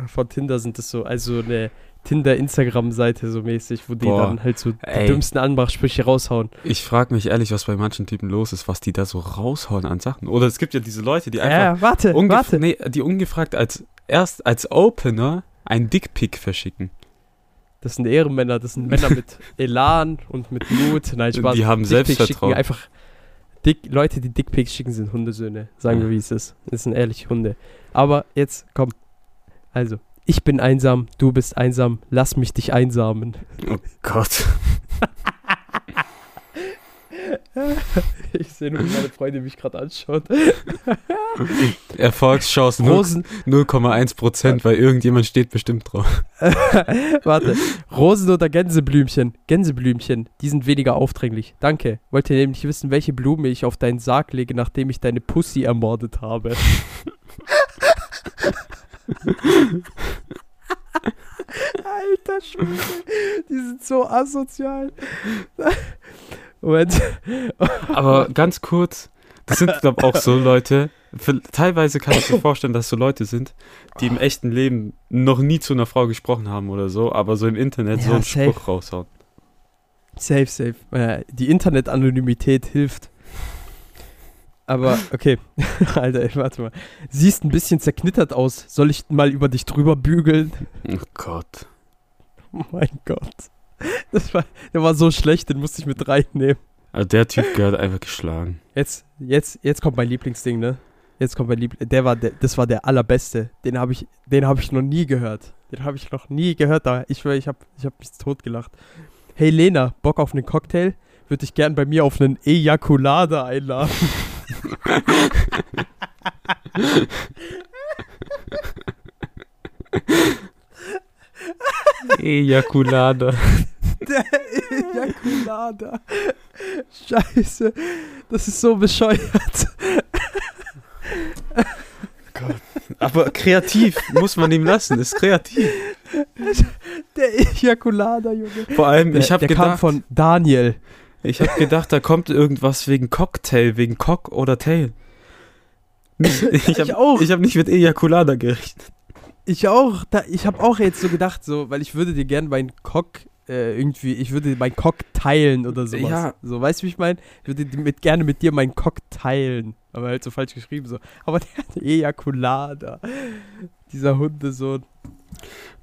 Von Tinder sind es so, also eine Tinder-Instagram-Seite so mäßig, wo die Boah, dann halt so die ey. dümmsten Anmachsprüche raushauen. Ich frage mich ehrlich, was bei manchen Typen los ist, was die da so raushauen an Sachen. Oder es gibt ja diese Leute, die einfach Ja, warte, warte. nee, die ungefragt als erst als Opener ein Dickpick verschicken. Das sind Ehrenmänner, das sind Männer mit Elan und mit Mut. Nein, Spaß. Die haben Selbstvertrauen. Schicken einfach Dick, Leute, die Dickpics schicken, sind Hundesöhne. Sagen wir, wie es ist. Das sind ehrliche Hunde. Aber jetzt, komm. Also, ich bin einsam, du bist einsam, lass mich dich einsamen. Oh Gott. Ich sehe nur, wie meine Freundin mich gerade anschaut. Erfolgschancen 0,1 Rosen, 0,1%, weil irgendjemand steht bestimmt drauf. warte. Rosen oder Gänseblümchen? Gänseblümchen, die sind weniger aufdringlich. Danke. Wollt ihr nämlich wissen, welche Blume ich auf deinen Sarg lege, nachdem ich deine Pussy ermordet habe? Alter Schwede, die sind so asozial. Moment. Aber ganz kurz, das sind glaube auch so Leute, für, teilweise kann ich mir vorstellen, dass so Leute sind, die im echten Leben noch nie zu einer Frau gesprochen haben oder so, aber so im Internet so Ja, einen safe. Spruch raushauen. Safe, safe. Die Internetanonymität hilft. Aber, okay. Alter, ey, warte mal. Siehst ein bisschen zerknittert aus. Soll ich mal über dich drüber bügeln? Oh Gott. Oh mein Gott. Das war, der war so schlecht, den musste ich mit reinnehmen. Also der Typ gehört einfach geschlagen. Jetzt, jetzt, jetzt kommt mein Lieblingsding, ne? Jetzt kommt mein Liebling. Der war der, das war der allerbeste. Den habe ich, den habe ich noch nie gehört. Den habe ich noch nie gehört. Da ich schwör, ich habe, ich habe mich totgelacht. Hey Lena, Bock auf einen Cocktail? Würde ich gern bei mir auf einen Ejakulade einladen. Ejakulade. Der Ejakulade. Scheiße. Das ist so bescheuert. Aber kreativ muss man ihm lassen, ist kreativ. Der Ejakulade, Junge. Vor allem, Der, ich habe der kam gedacht, von Daniel. ich habe gedacht, da kommt irgendwas wegen Cocktail, wegen Cock oder Tail. Nicht, ich habe auch. ich hab nicht mit Ejakulada gerechnet. Ich auch. Da, ich habe auch jetzt so gedacht, so, weil ich würde dir gern meinen Cock äh, irgendwie, ich würde meinen Cock teilen oder sowas. Ja. So, weißt du, wie ich meine? Ich würde mit, gerne mit dir meinen Cock teilen. Aber halt so falsch geschrieben so. Aber der hat Ejakulada. Dieser Hundesohn.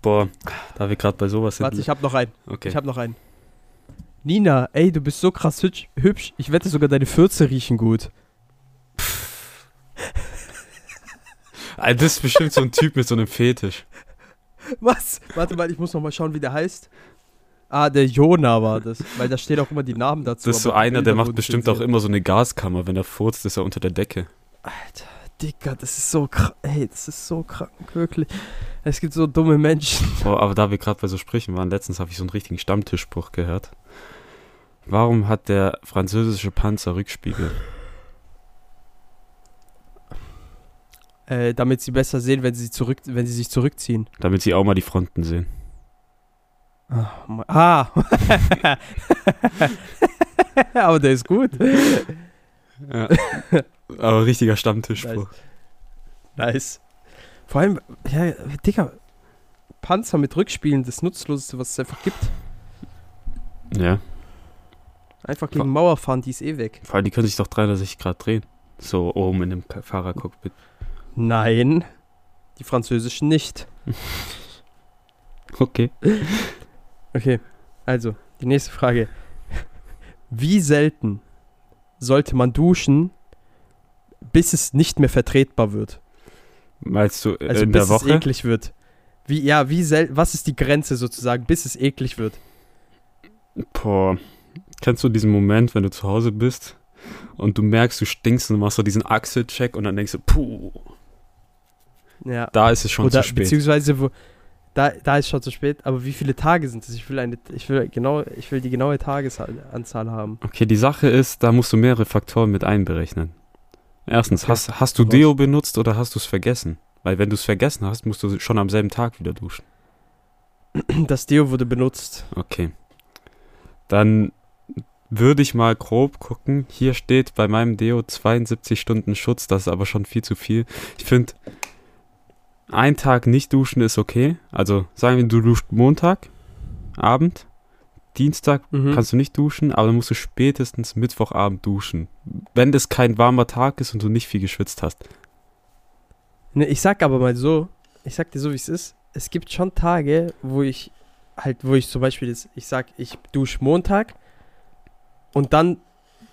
Boah, da wir gerade bei sowas sind. Warte, ich hab noch einen. okay. Ich hab noch einen. Nina, ey, du bist so krass hübsch. hübsch. Ich wette sogar deine Fürze riechen gut. Das ist bestimmt so ein Typ mit so einem Fetisch. Was? Warte mal, ich muss noch mal schauen, wie der heißt. Ah, der Jona war das. Weil da steht auch immer die Namen dazu. Das ist so einer, der macht bestimmt auch immer so eine Gaskammer. Wenn er furzt, ist er unter der Decke. Alter, Dicker, das ist so krank. Ey, das ist so krank, wirklich. Es gibt so dumme Menschen. Oh, aber da wir gerade bei so Sprüchen waren, letztens habe ich so einen richtigen Stammtischspruch gehört. Warum hat der französische Panzer Rückspiegel? Äh, damit sie besser sehen, wenn sie, zurück, wenn sie sich zurückziehen. Damit sie auch mal die Fronten sehen. Ah. ma- Ah. aber der ist gut. Ja. aber richtiger Stammtischspruch. Nice. Vor allem, ja, Digga, Panzer mit Rückspielen, das Nutzloseste, was es einfach gibt. Ja. Einfach gegen Mauer fahren, die ist eh weg. Vor allem, die können sich doch 360 Grad drehen. So oben in dem Fahrercockpit. Nein, die französischen nicht. Okay. Okay, also, die nächste Frage. Wie selten sollte man duschen, bis es nicht mehr vertretbar wird? Meinst du äh, Also in bis der es Woche? eklig wird. Wie, ja, wie sel was ist die Grenze sozusagen, bis es eklig wird? Boah. Kennst du diesen Moment, wenn du zu Hause bist und du merkst, du stinkst und machst so diesen Achselcheck und dann denkst du, puh, Ja. da ist es schon Oder zu spät. beziehungsweise wo, da, da ist schon zu spät, aber wie viele Tage sind es? Ich will eine, ich will genau, ich will die genaue Tagesanzahl haben. Okay, die Sache ist, da musst du mehrere Faktoren mit einberechnen. Erstens, Okay. hast, hast du. Deo benutzt oder hast du es vergessen? Weil wenn du es vergessen hast, musst du schon am selben Tag wieder duschen. Das Deo wurde benutzt. Okay. Dann würde ich mal grob gucken. Hier steht bei meinem Deo 72 Stunden Schutz, das ist aber schon viel zu viel. Ich finde, ein Tag nicht duschen ist okay. Also sagen wir, du duscht Montag, Abend, Dienstag Mhm. kannst du nicht duschen, aber dann musst du spätestens Mittwochabend duschen. Wenn das kein warmer Tag ist und du nicht viel geschwitzt hast. Ne, ich sag aber mal so, ich sag dir so, wie es ist. Es gibt schon Tage, wo ich halt, wo ich zum Beispiel jetzt, ich sag, ich dusche Montag und dann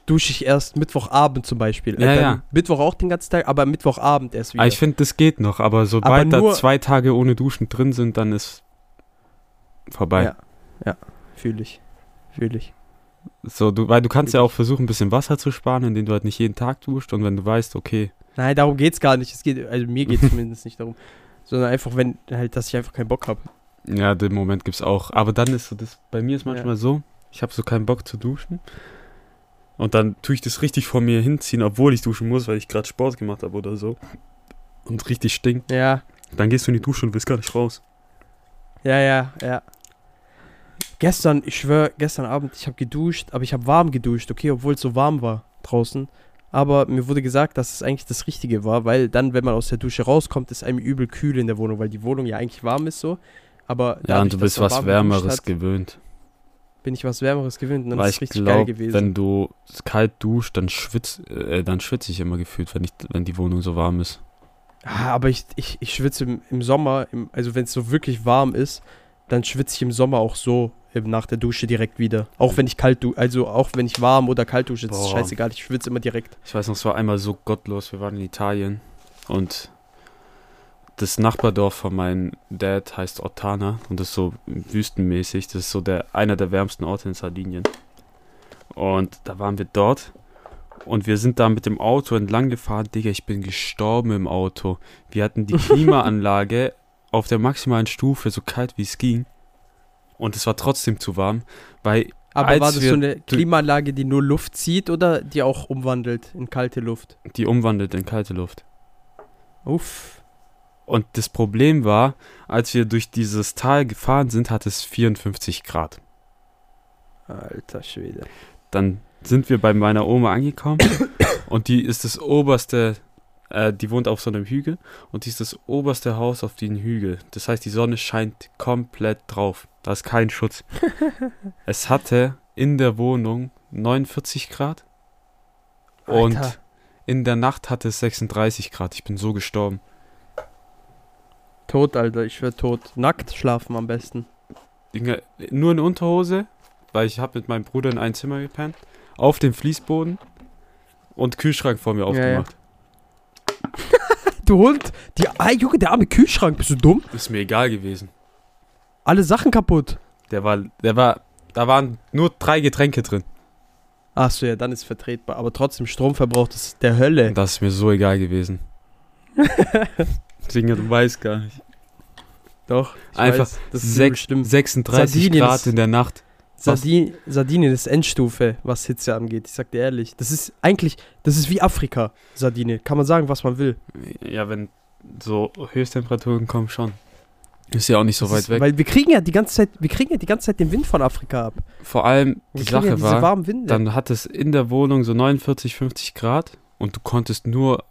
dusche ich erst Mittwochabend zum Beispiel. Ja, ja. Mittwoch auch den ganzen Tag, aber Mittwochabend erst wieder. Aber ich finde, das geht noch, aber sobald Aber nur- da zwei Tage ohne Duschen drin sind, dann ist vorbei. Ja. ja, fühle ich. Fühle ich. So, du, weil du kannst ja auch versuchen, ein bisschen Wasser zu sparen, indem du halt nicht jeden Tag duscht und wenn du weißt, okay, Nein, darum geht's gar nicht. Es geht, also mir geht zumindest nicht darum. Sondern einfach, wenn, halt, dass ich einfach keinen Bock habe. ja, den Moment gibt's auch. Aber dann ist so das, bei mir ist manchmal so, ich habe so keinen Bock zu duschen. Und dann tue ich das richtig vor mir hinziehen, obwohl ich duschen muss, weil ich gerade Sport gemacht habe oder so. Und richtig stinkt. Ja, Dann gehst du in die Dusche und willst gar nicht raus. ja, ja, ja. Gestern, ich schwöre, gestern Abend, ich habe geduscht, aber ich habe warm geduscht, okay, obwohl es so warm war draußen. Aber mir wurde gesagt, dass es eigentlich das Richtige war, weil dann, wenn man aus der Dusche rauskommt, ist einem übel kühl in der Wohnung, weil die Wohnung ja eigentlich warm ist so. Aber Ja, und du bist was Wärmeres hat, gewöhnt. Bin ich was Wärmeres gewöhnt und dann Weil ist es ich richtig geil glaube, gewesen. wenn du kalt duscht, dann äh, dann schwitze ich immer gefühlt, wenn, ich, wenn die Wohnung so warm ist. Ah, aber ich, ich, ich schwitze im, im Sommer, im, also wenn es so wirklich warm ist, dann schwitze ich im Sommer auch so eben nach der Dusche direkt wieder. Auch wenn ich kalt dusche, also auch wenn ich warm oder kalt dusche, ist scheißegal, ich schwitze immer direkt. Ich weiß noch, es war einmal so gottlos. Wir waren in Italien und das Nachbardorf von meinem Dad heißt Ottana und das ist so wüstenmäßig. Das ist so der einer der wärmsten Orte in Sardinien. Und da waren wir dort und wir sind da mit dem Auto entlang gefahren. Digga, ich bin gestorben im Auto. Wir hatten die Klimaanlage auf der maximalen Stufe, so kalt wie es ging. Und es war trotzdem zu warm, weil Aber war das so eine Klimaanlage, die nur Luft zieht oder die auch umwandelt in kalte Luft? die umwandelt in kalte Luft. Uff. Und das Problem war, als wir durch dieses Tal gefahren sind, hat es 54 Grad. Alter Schwede. Dann sind wir bei meiner Oma angekommen und die ist das oberste, äh, die wohnt auf so einem Hügel und die ist das oberste Haus auf den Hügel. Das heißt, die Sonne scheint komplett drauf. Da ist kein Schutz. es hatte in der Wohnung 49 Grad und Alter. in der Nacht hatte es 36 Grad. Ich bin so gestorben. Tot, Alter, ich wär tot. Nackt schlafen am besten. Junge, nur in Unterhose, weil ich habe mit meinem Bruder in ein Zimmer gepennt, auf dem Fließboden und Kühlschrank vor mir Ja, aufgemacht. Du Hund! Die, ah, Junge, der arme Kühlschrank, bist du dumm? Ist mir egal gewesen. Alle Sachen kaputt. Der war, der war, da waren nur drei Getränke drin. Achso, ja, dann ist vertretbar. Aber trotzdem, Stromverbrauch, das ist der Hölle. Das ist mir so egal gewesen. Digga, du weißt gar nicht. Doch. Einfach weiß, das stimmt. 36 Sardinien Grad ist- in der Nacht. Sardin Sardinien ist Endstufe, was Hitze angeht. Ich sag dir ehrlich. Das ist eigentlich, das ist wie Afrika, Sardinien. Kann man sagen, was man will. Ja, wenn so Höchsttemperaturen kommen, schon. Ist ja auch nicht so Das weit ist, weg. Weil wir kriegen ja die ganze Zeit, wir kriegen ja die ganze Zeit den Wind von Afrika ab. Vor allem, die ja Sache diese war, warmen Winde. dann hat es in der Wohnung so 49, 50 Grad und du konntest nur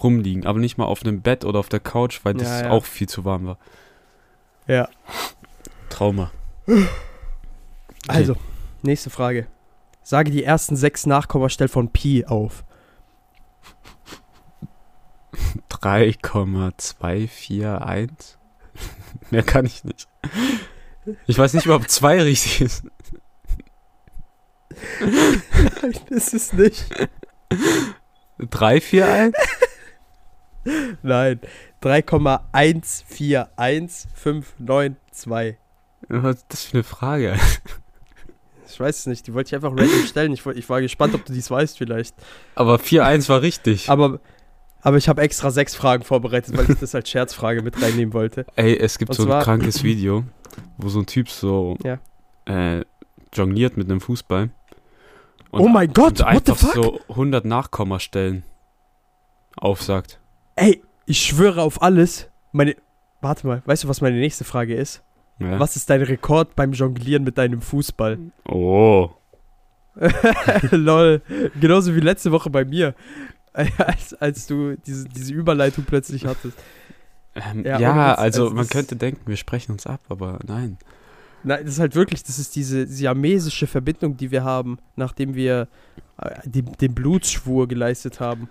rumliegen, aber nicht mal auf einem Bett oder auf der Couch, weil das Ja, ja. auch viel zu warm war. ja. Trauma. Also, nächste Frage. Sage die ersten sechs Nachkommastellen von Pi auf. 3,241. Mehr kann ich nicht. Ich weiß nicht mal, ob 2 richtig ist. Nein, das ist nicht. 341? Nein. 3,141592. Was ist das für eine Frage? Ich weiß es nicht, die wollte ich einfach random stellen. Ich, woll- ich war gespannt, ob du dies weißt vielleicht. Aber 4,1 war richtig. Aber, aber ich habe extra sechs Fragen vorbereitet, weil ich das als Scherzfrage mit reinnehmen wollte. Ey, es gibt Und so ein krankes Video, wo so ein Typ so Ja. äh, jongliert mit einem Fußball. Und, oh mein Gott, und what the einfach fuck? so 100 Nachkommastellen aufsagt. Ey, ich schwöre auf alles. Meine. Warte mal, weißt du, was meine nächste Frage ist? Ja. Was ist dein Rekord beim Jonglieren mit deinem Fußball? Oh. Lol. Genauso wie letzte Woche bei mir. Als, als du diese, diese Überleitung plötzlich hattest. Ähm, Ja, ja, also, also man könnte denken, wir sprechen uns ab, aber nein. Nein, das ist halt wirklich, das ist diese siamesische Verbindung, die wir haben, nachdem wir äh, die, den Blutsschwur geleistet haben.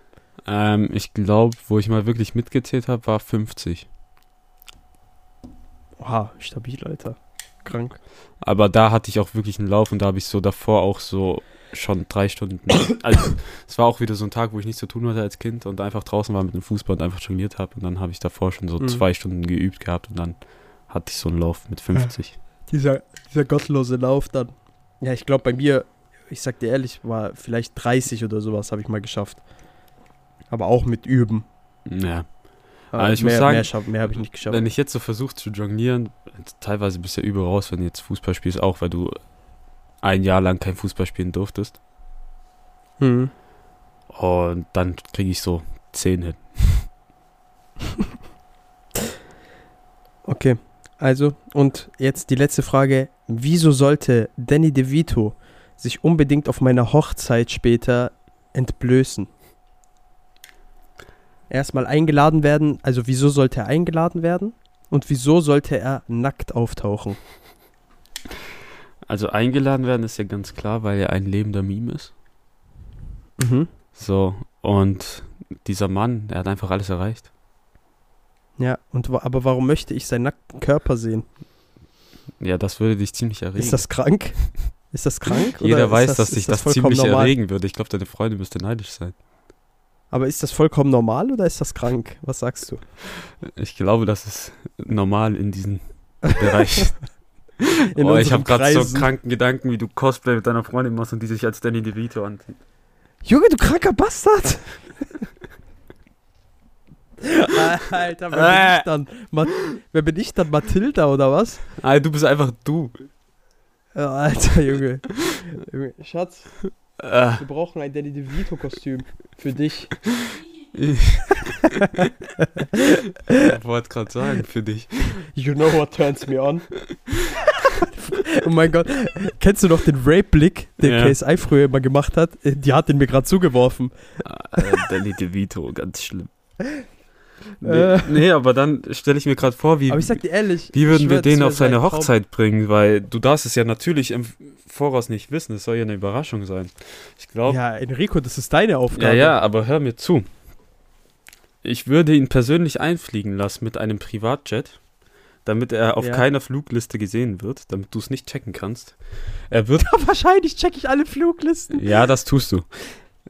Ähm, ich glaube, wo ich mal wirklich mitgezählt habe, war 50. Oha, stabil, Alter. Krank. Aber da hatte ich auch wirklich einen Lauf und da habe ich so davor auch so schon drei Stunden. Also, es war auch wieder so ein Tag, wo ich nichts zu tun hatte als Kind und einfach draußen war mit dem Fußball und einfach jongliert habe. Und dann habe ich davor schon so Mhm. zwei Stunden geübt gehabt und dann hatte ich so einen Lauf mit 50. Dieser, dieser gottlose Lauf dann. Ja, ich glaube bei mir, ich sag dir ehrlich, war vielleicht 30 oder sowas habe ich mal geschafft. Aber auch mit Üben. Ja. Aber Aber ich mehr, muss sagen, mehr, schaff- mehr habe ich nicht geschafft. Wenn ich jetzt so versuche zu jonglieren, teilweise bist du ja übel raus, wenn du jetzt Fußball spielst, auch weil du ein Jahr lang kein Fußball spielen durftest. Hm. Und dann kriege ich so 10 hin. Okay, also und jetzt die letzte Frage. Wieso sollte Danny DeVito sich unbedingt auf meiner Hochzeit später entblößen? Erstmal eingeladen werden, also wieso sollte er eingeladen werden? Und wieso sollte er nackt auftauchen? Also eingeladen werden ist ja ganz klar, weil er ein lebender Meme ist. Mhm. So, und dieser Mann, der hat einfach alles erreicht. Ja, und aber warum möchte ich seinen nackten Körper sehen? Ja, das würde dich ziemlich erregen. Ist das krank? Ist das krank? Jeder weiß, das, dass dich das, vollkommen ziemlich normal? erregen würde. Ich glaube, deine Freundin müsste neidisch sein. Aber ist das vollkommen normal oder ist das krank? Was sagst du? Ich glaube, das ist normal in diesem Bereich. In oh, ich habe gerade so kranken Gedanken, wie du Cosplay mit deiner Freundin machst und die sich als Danny DeVito anzieht. Junge, du kranker Bastard! Alter, wer bin ich dann? Ma wer bin ich dann? Mathilda oder was? Ah, du bist einfach du. Alter. Junge. Schatz, Äh, wir brauchen ein Danny DeVito-Kostüm. Für dich. ich wollte gerade sagen, für dich. You know what turns me on? oh mein Gott. Kennst du noch den Rape-Blick, den Ja. KSI früher immer gemacht hat? Die hat den mir gerade zugeworfen. Äh, Danny DeVito, ganz schlimm. Nee, Äh. nee aber dann stelle ich mir gerade vor, wie, Aber ich sag dir ehrlich. wie würden schwör, wir den auf seine sein Traum. Hochzeit bringen, weil du darfst es ja natürlich im Voraus nicht wissen, es soll ja eine Überraschung sein. Ich glaube, Ja, Enrico, das ist deine ja, Aufgabe. ja, aber hör mir zu. Ich würde ihn persönlich einfliegen lassen mit einem Privatjet, damit er auf Ja. keiner Flugliste gesehen wird, damit du es nicht checken kannst. Er wird Wahrscheinlich check ich alle Fluglisten. Ja, das tust du.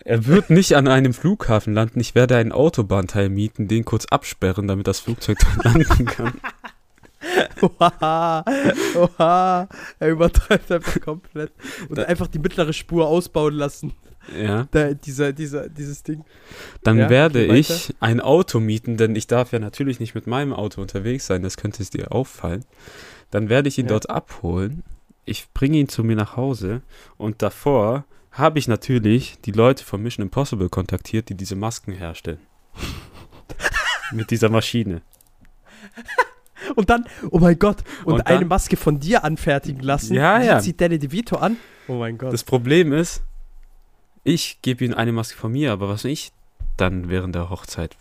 Er wird nicht an einem Flughafen landen. Ich werde einen Autobahnteil mieten, den kurz absperren, damit das Flugzeug dort landen kann. Oha, oha. Er übertreibt einfach komplett. Und Da- einfach die mittlere Spur ausbauen lassen. Ja. Da, dieser, dieser, dieses Ding. Dann Ja, werde ich ein Auto mieten, denn ich darf ja natürlich nicht mit meinem Auto unterwegs sein. Das könnte es dir auffallen. Dann werde ich ihn Ja. dort abholen. Ich bringe ihn zu mir nach Hause und davor habe ich natürlich die Leute von Mission Impossible kontaktiert, die diese Masken herstellen. mit dieser Maschine. Und dann, oh mein Gott, und, Und dann- eine Maske von dir anfertigen lassen. Ja, ja. zieht Danny DeVito an. Oh mein Gott. Das Problem ist, ich gebe ihm eine Maske von mir, aber was ich dann während der Hochzeit?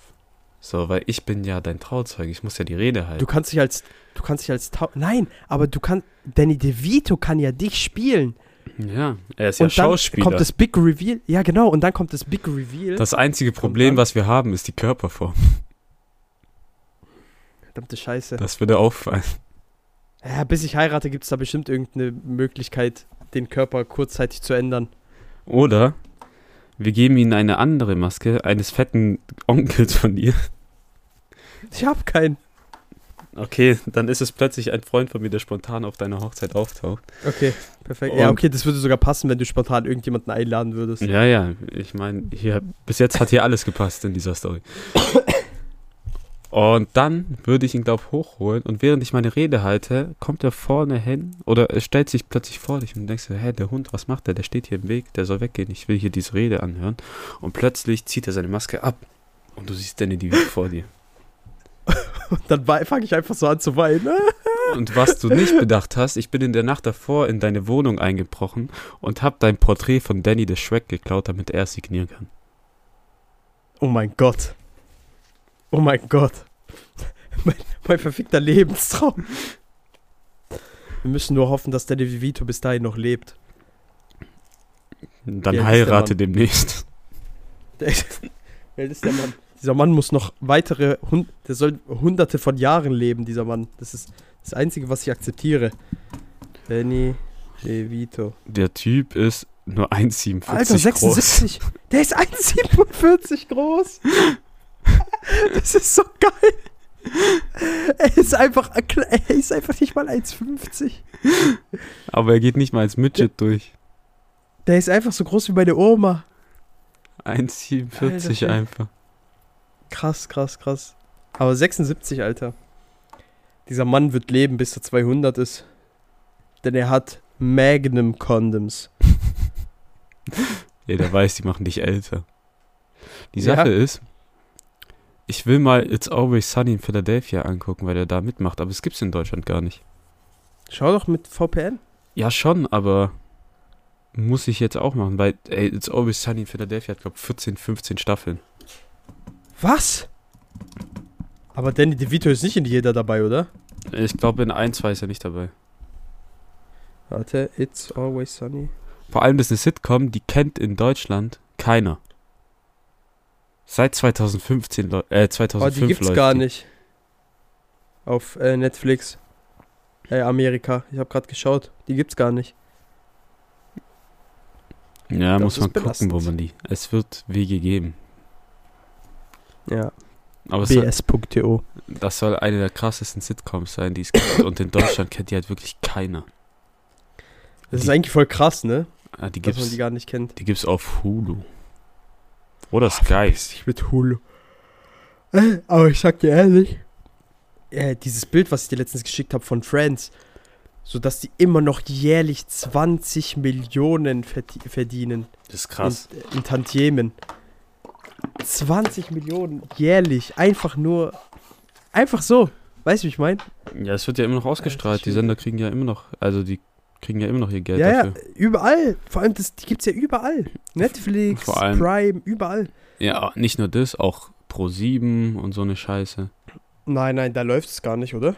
So, weil ich bin ja dein Trauzeug, ich muss ja die Rede halten. du kannst dich als, du kannst dich als, Nein, aber du kannst, Danny DeVito kann ja dich spielen. Ja, er ist ja und dann Schauspieler. kommt das Big Reveal. Ja, genau, und dann kommt das Big Reveal. das einzige Problem, dann- was wir haben, ist die Körperform. Verdammte Scheiße. Das würde auffallen. Ja, bis ich heirate, gibt es da bestimmt irgendeine Möglichkeit, den Körper kurzzeitig zu ändern. Oder wir geben ihnen eine andere Maske eines fetten Onkels von dir. Ich hab keinen. Okay, dann ist es plötzlich ein Freund von mir, der spontan auf deiner Hochzeit auftaucht. Okay, perfekt. ja, Und- okay, das würde sogar passen, wenn du spontan irgendjemanden einladen würdest. Ja, ja, ich meine, hier bis jetzt hat hier alles gepasst in dieser Story. Und dann würde ich ihn, glaube ich, hochholen und während ich meine Rede halte, kommt er vorne hin oder er stellt sich plötzlich vor dich und du denkst dir, hä, der Hund, was macht der? Der steht hier im Weg, der soll weggehen, ich will hier diese Rede anhören. Und plötzlich zieht er seine Maske ab und du siehst Danny die vor dir. Und dann fange ich einfach so an zu weinen. Und was du nicht bedacht hast, ich bin in der Nacht davor in deine Wohnung eingebrochen und hab dein Porträt von Danny the Shrek geklaut, damit er es signieren kann. Oh mein Gott. Oh mein Gott. Mein, mein verfickter Lebenstraum. Wir müssen nur hoffen, dass Danny DeVito bis dahin noch lebt. Dann heirate demnächst. Alt ist der Mann? Dieser Mann muss noch weitere, hun, der soll hunderte von Jahren leben, dieser Mann. Das ist das Einzige, was ich akzeptiere. Danny DeVito. Der Typ ist nur 1,47 Alter, groß. 76. Der ist 1,47 groß. Das ist so geil. Er ist einfach, er ist einfach nicht mal 1,50. Aber er geht nicht mal als Midget durch. Der ist einfach so groß wie meine Oma. 1,47 Alter, einfach. Krass, krass, krass. Aber 76, Alter. Dieser Mann wird leben, bis er 200 ist. Denn er hat Magnum Condoms. Ja, der weiß, die machen dich älter. Die Ja. Sache ist, ich will mal It's Always Sunny in Philadelphia angucken, weil er da mitmacht, aber es gibt's in Deutschland gar nicht. Schau doch mit VPN. Ja, schon, aber muss ich jetzt auch machen, weil ey, It's Always Sunny in Philadelphia hat, glaube 14, 15 Staffeln. Was? Aber Danny DeVito ist nicht in jeder dabei, oder? Ich glaube, in ein, zwei ist er nicht dabei. Warte, It's Always Sunny. Vor allem das ist eine Sitcom, die kennt in Deutschland keiner. Seit 2015, Leu- äh, Oh, 2005 die gibt's läuft gar nicht. Auf äh, Netflix. Äh, Amerika. Ich habe gerade geschaut. Die gibt's gar nicht. Ja, Das muss man gucken, wo man die. Es wird Wege geben. Ja. Bs.to. das soll eine der krassesten Sitcoms sein, die es gibt. Und in Deutschland kennt die halt wirklich keiner. Das ist Die- eigentlich voll krass, ne? Ah, die Dass man die gar nicht kennt. die gibt's auf Hulu. Oder Ah, Sky. dich mit Hulu. Äh, Aber ich sag dir ehrlich. Äh, dieses Bild, was ich dir letztens geschickt habe von Friends, so dass die immer noch jährlich 20 Millionen verdie- verdienen Das ist krass. in, in Tantiemen. 20 Millionen jährlich, einfach nur, einfach so. Weißt du, wie ich meine? Ja, es wird ja immer noch ausgestrahlt. Die Sender kriegen ja immer noch, also die kriegen ja immer noch ihr Geld Ja, ja, dafür. überall. Vor allem, das, die gibt's ja überall. Netflix, Vor allem- Prime, überall. Ja, nicht nur das, auch Pro7 und so eine Scheiße. Nein, nein, da läuft es gar nicht, oder?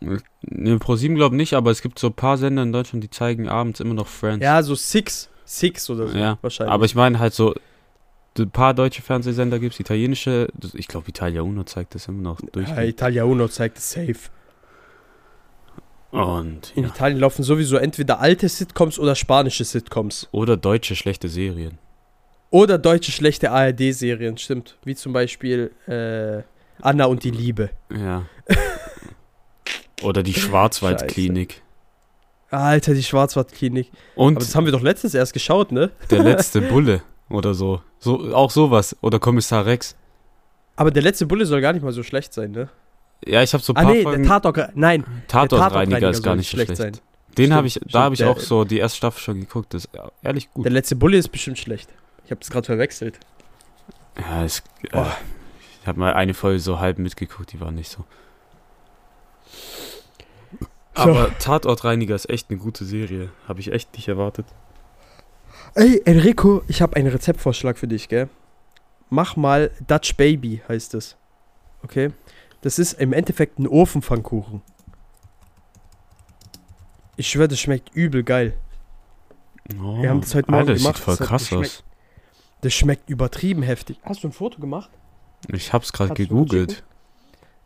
Ne, Pro7 glaube nicht, aber es gibt so ein paar Sender in Deutschland, die zeigen abends immer noch Friends. Ja, so Six. Six oder so. Ja, wahrscheinlich. aber ich meine halt so ein paar deutsche Fernsehsender gibt es, italienische, ich glaube Italia Uno zeigt das immer noch durch. Ja, Italia Uno zeigt es safe. Und In ja. Italien laufen sowieso entweder alte Sitcoms oder spanische Sitcoms. oder deutsche schlechte Serien. Oder deutsche schlechte ARD-Serien, stimmt. Wie zum Beispiel äh, Anna und die Liebe. Ja. oder die Schwarzwaldklinik. Alter, die Schwarzwaldklinik. Und Aber das haben wir doch letztens erst geschaut, ne? der letzte Bulle oder so. so. Auch sowas. Oder Kommissar Rex. Aber der letzte Bulle soll gar nicht mal so schlecht sein, ne? Ja, ich habe so ein Ah, paar nee, Folgen. der Tatort, nein, Tatortreiniger ist gar nicht schlecht. sein. Den habe ich, stimmt, da habe ich auch so die erste Staffel schon geguckt. Das ist ehrlich gut. Der letzte Bulle ist bestimmt schlecht. Ich habe das gerade verwechselt. Ja, es, äh, ich habe mal eine Folge so halb mitgeguckt, die war nicht so. So. Aber Tatortreiniger ist echt eine gute Serie. Habe ich echt nicht erwartet. Ey, Enrico, ich habe einen Rezeptvorschlag für dich, gell? Mach mal Dutch Baby, heißt es. Okay? Das ist im Endeffekt ein Ofenpfannkuchen. Ich schwöre, das schmeckt übel geil. Oh, Wir haben das heute Morgen Alter, das gemacht, sieht voll das krass geschmeckt. aus. Das schmeckt übertrieben heftig. Hast du ein Foto gemacht? Ich habe es gerade gegoogelt.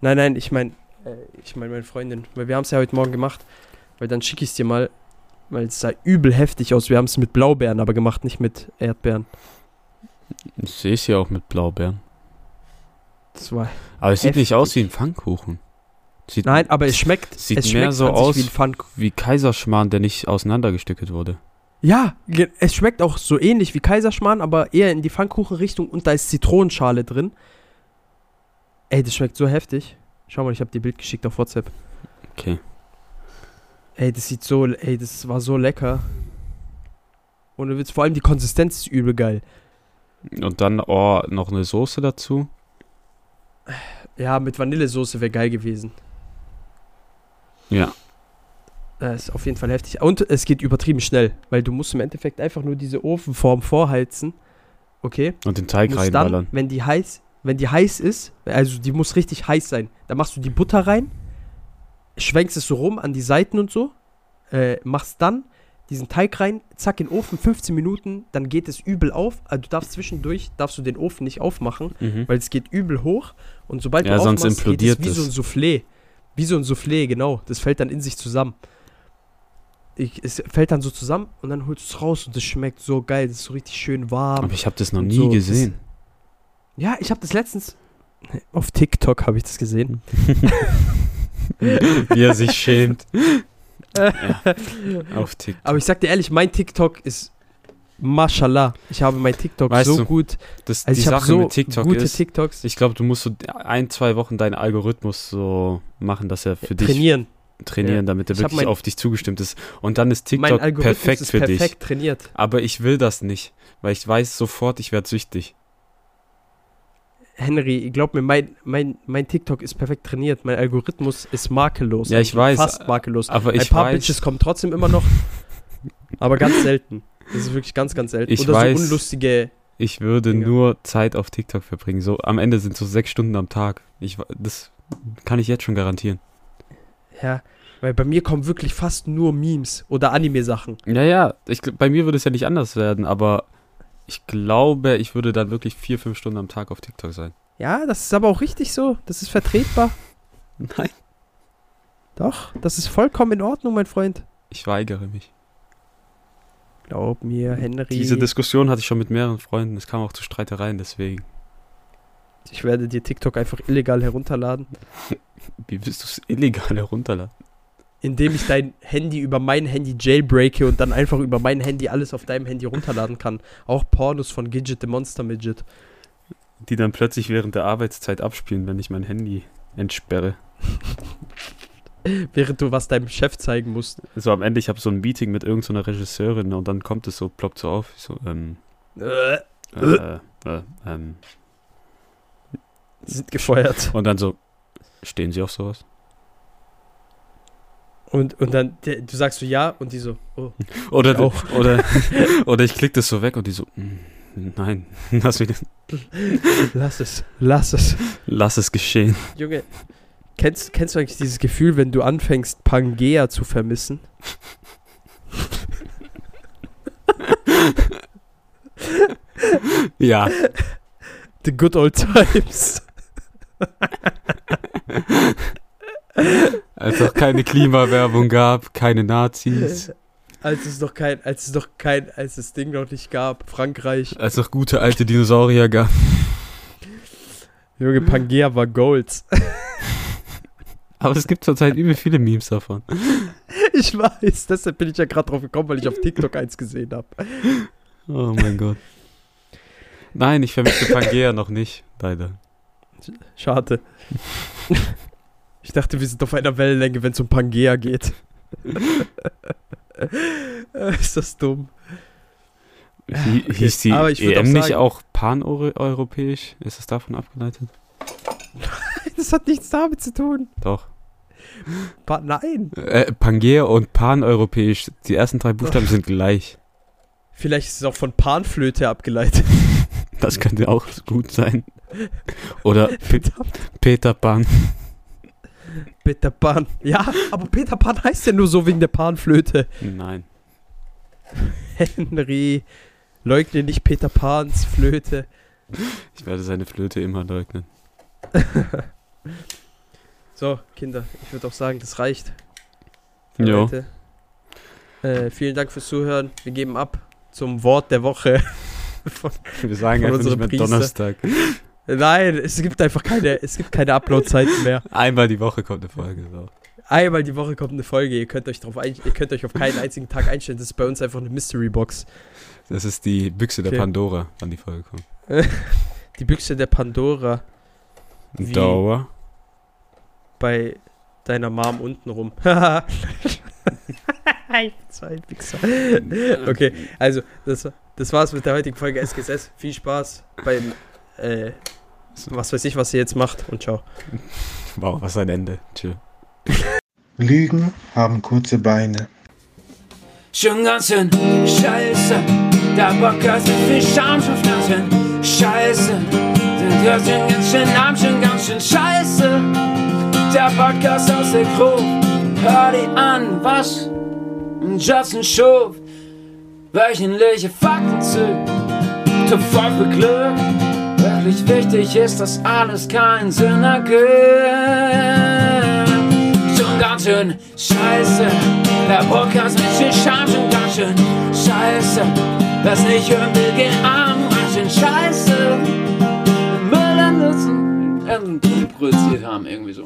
Nein, nein, ich meine, äh, ich meine meine Freundin. Weil wir haben es ja heute Morgen gemacht. Weil dann schicke ich es dir mal. Weil es sah übel heftig aus. Wir haben es mit Blaubeeren aber gemacht, nicht mit Erdbeeren. Ich sehe es ja auch mit Blaubeeren. Das war Aber es sieht nicht Heftig. aus wie ein Pfannkuchen. Sieht Nein, aber es schmeckt. Sieht es mehr schmeckt so aus wie wie Kaiserschmarrn, der nicht auseinandergestückelt wurde. Ja, es schmeckt auch so ähnlich wie Kaiserschmarrn, aber eher in die Pfannkuchenrichtung und da ist Zitronenschale drin. Ey, das schmeckt so heftig. Schau mal, ich habe dir Bild geschickt auf WhatsApp. Okay. Ey, das sieht so, ey, das war so lecker. Und du willst vor allem die Konsistenz ist übel geil. Und dann oh, noch eine Soße dazu. Ja, mit Vanillesoße wäre geil gewesen. Ja. Das ist auf jeden Fall heftig. Und es geht übertrieben schnell, weil du musst im Endeffekt einfach nur diese Ofenform vorheizen. Okay? Und den Teig reinballern. dann, wenn die heiß, wenn die heiß ist, also die muss richtig heiß sein, dann machst du die Butter rein, schwenkst es so rum an die Seiten und so, äh, machst dann diesen Teig rein, zack in den Ofen, 15 Minuten, dann geht es übel auf. Also du darfst zwischendurch, darfst du den Ofen nicht aufmachen, Mhm. weil es geht übel hoch und sobald Ja, du sonst aufmachst, implodiert geht es wie es. so ein Soufflé. Wie so ein Soufflé, genau. Das fällt dann in sich zusammen. Ich, es fällt dann so zusammen und dann holst du es raus und das schmeckt so geil. Das ist so richtig schön warm. Aber ich habe das noch nie so, das- gesehen. Ja, ich habe das letztens auf TikTok habe ich das gesehen. Wie er sich schämt. ja. Auf TikTok. Aber ich sag dir ehrlich, mein TikTok ist Mashallah. Ich habe mein TikTok Weißt so du, gut. Das, Also die ich habe Sache so mit TikTok gute ist, TikToks ich glaube, du musst so ein, zwei Wochen deinen Algorithmus so machen, dass er für dich trainieren. trainieren, Ja. damit er Ich wirklich mein- auf dich zugestimmt ist. Und dann ist TikTok perfekt ist für perfekt dich. trainiert. Aber ich will das nicht, weil ich weiß sofort, ich werde süchtig. Henry, glaub mir, mein, mein, mein TikTok ist perfekt trainiert. Mein Algorithmus ist makellos. Ja, ich Also weiß, Fast makellos. Aber Ein ich paar weiß, Bitches kommen trotzdem immer noch. aber ganz selten. Das ist wirklich ganz, ganz selten. Ich Oder weiß. so unlustige. ich würde Dinger. nur Zeit auf TikTok verbringen. So am Ende sind so sechs Stunden am Tag. Ich, das kann ich jetzt schon garantieren. Ja, weil bei mir kommen wirklich fast nur Memes oder Anime-Sachen. Ja, ja, ich, bei mir würde es ja nicht anders werden, aber ich glaube, ich würde dann wirklich vier, fünf Stunden am Tag auf TikTok sein. Ja, das ist aber auch richtig so. Das ist vertretbar. Nein. Doch, das ist vollkommen in Ordnung, mein Freund. Ich weigere mich. Glaub mir, Henry. Diese Diskussion hatte ich schon mit mehreren Freunden. Es kam auch zu Streitereien, deswegen. ich werde dir TikTok einfach illegal herunterladen, Wie willst du es illegal herunterladen? Indem ich dein Handy über mein Handy jailbreake und dann einfach über mein Handy alles auf deinem Handy runterladen kann. Auch Pornos von Gidget the Monster Midget. Die dann plötzlich während der Arbeitszeit abspielen, wenn ich mein Handy entsperre. Während du was deinem Chef zeigen musst. So am Ende, ich habe so ein Meeting mit irgendeiner Regisseurin und dann kommt es so, ploppt so auf. So, ähm, Äh, äh, äh, ähm. sind gefeuert. Und dann so, stehen Sie auf sowas? Und, und dann, der, du sagst so ja und die so, oh. Oder, Ich auch. oder, oder ich klicke das so weg und die so, "Mm, nein, lass, mich, Lass es, lass es. lass es geschehen. Junge, kennst, kennst du eigentlich dieses Gefühl, wenn du anfängst, Pangea zu vermissen? Ja. The good old times. Als es keine Klimawerbung gab, keine Nazis, Als es noch kein, als es noch kein, als das Ding noch nicht gab, Frankreich. als es noch gute alte Dinosaurier gab. Junge, Pangea war Gold. Aber es gibt zurzeit übel viele Memes davon. Ich weiß, deshalb bin ich ja gerade drauf gekommen, weil ich auf TikTok eins gesehen habe. Oh mein Gott. Nein, ich vermisse Pangea noch nicht, leider. Schade. Ich dachte, wir sind auf einer Wellenlänge, wenn es um Pangea geht. Ist das dumm? Okay, Hieß die aber ich EM auch nicht sagen- auch paneuropäisch? Ist es davon abgeleitet? Das hat nichts damit zu tun. Doch. Pa Nein. Äh, Pangea und paneuropäisch, die ersten drei Buchstaben sind gleich. Vielleicht ist es auch von Panflöte abgeleitet. Das könnte auch gut sein. Oder P Verdammt. Peter Pan. Peter Pan. Ja, aber Peter Pan heißt ja nur so wegen der Panflöte. Nein. Henry, leugne nicht Peter Pans Flöte. Ich werde seine Flöte immer leugnen. So, Kinder, ich würde auch sagen, das reicht. für Jo. heute. Äh, vielen Dank fürs Zuhören. Wir geben ab zum Wort der Woche. Von, Wir sagen einfach nicht unserem mehr Priester. Donnerstag. Nein, es gibt einfach keine, es gibt keine Upload-Zeiten mehr. Einmal die Woche kommt eine Folge. So. Einmal die Woche kommt eine Folge. Ihr könnt euch drauf ein, ihr könnt euch auf keinen einzigen Tag einstellen. Das ist bei uns einfach eine Mystery Box. Das ist die Büchse der Okay. Pandora, wann die Folge kommt. Die Büchse der Pandora Wie? Dauer. bei deiner Mom unten rum. Ein Wichser. Okay, also das, das war's mit der heutigen Folge SGSS. Viel Spaß beim, äh, was weiß ich, was ihr jetzt macht und ciao. Wow, was ein Ende. Tschö. Lügen haben kurze Beine. Schon ganz schön scheiße. Der Podcast mit viel Scham schon ganz schön scheiße. Hört schon ganz schön arm, schon ganz schön scheiße. Der Podcast aus der Crew. Hör die an, was? Justin Schuf. Wöchentliche Fakten zu. Top 5 für Glück. Wirklich wichtig ist, dass alles keinen Sinn ergibt schon ganz schön scheiße. Der Podcast mit viel Scham schon ganz schön scheiße. Wer's nicht hören will, geh arm, ganz schön scheiße. Müll an Nutzen, produziert haben, irgendwie so.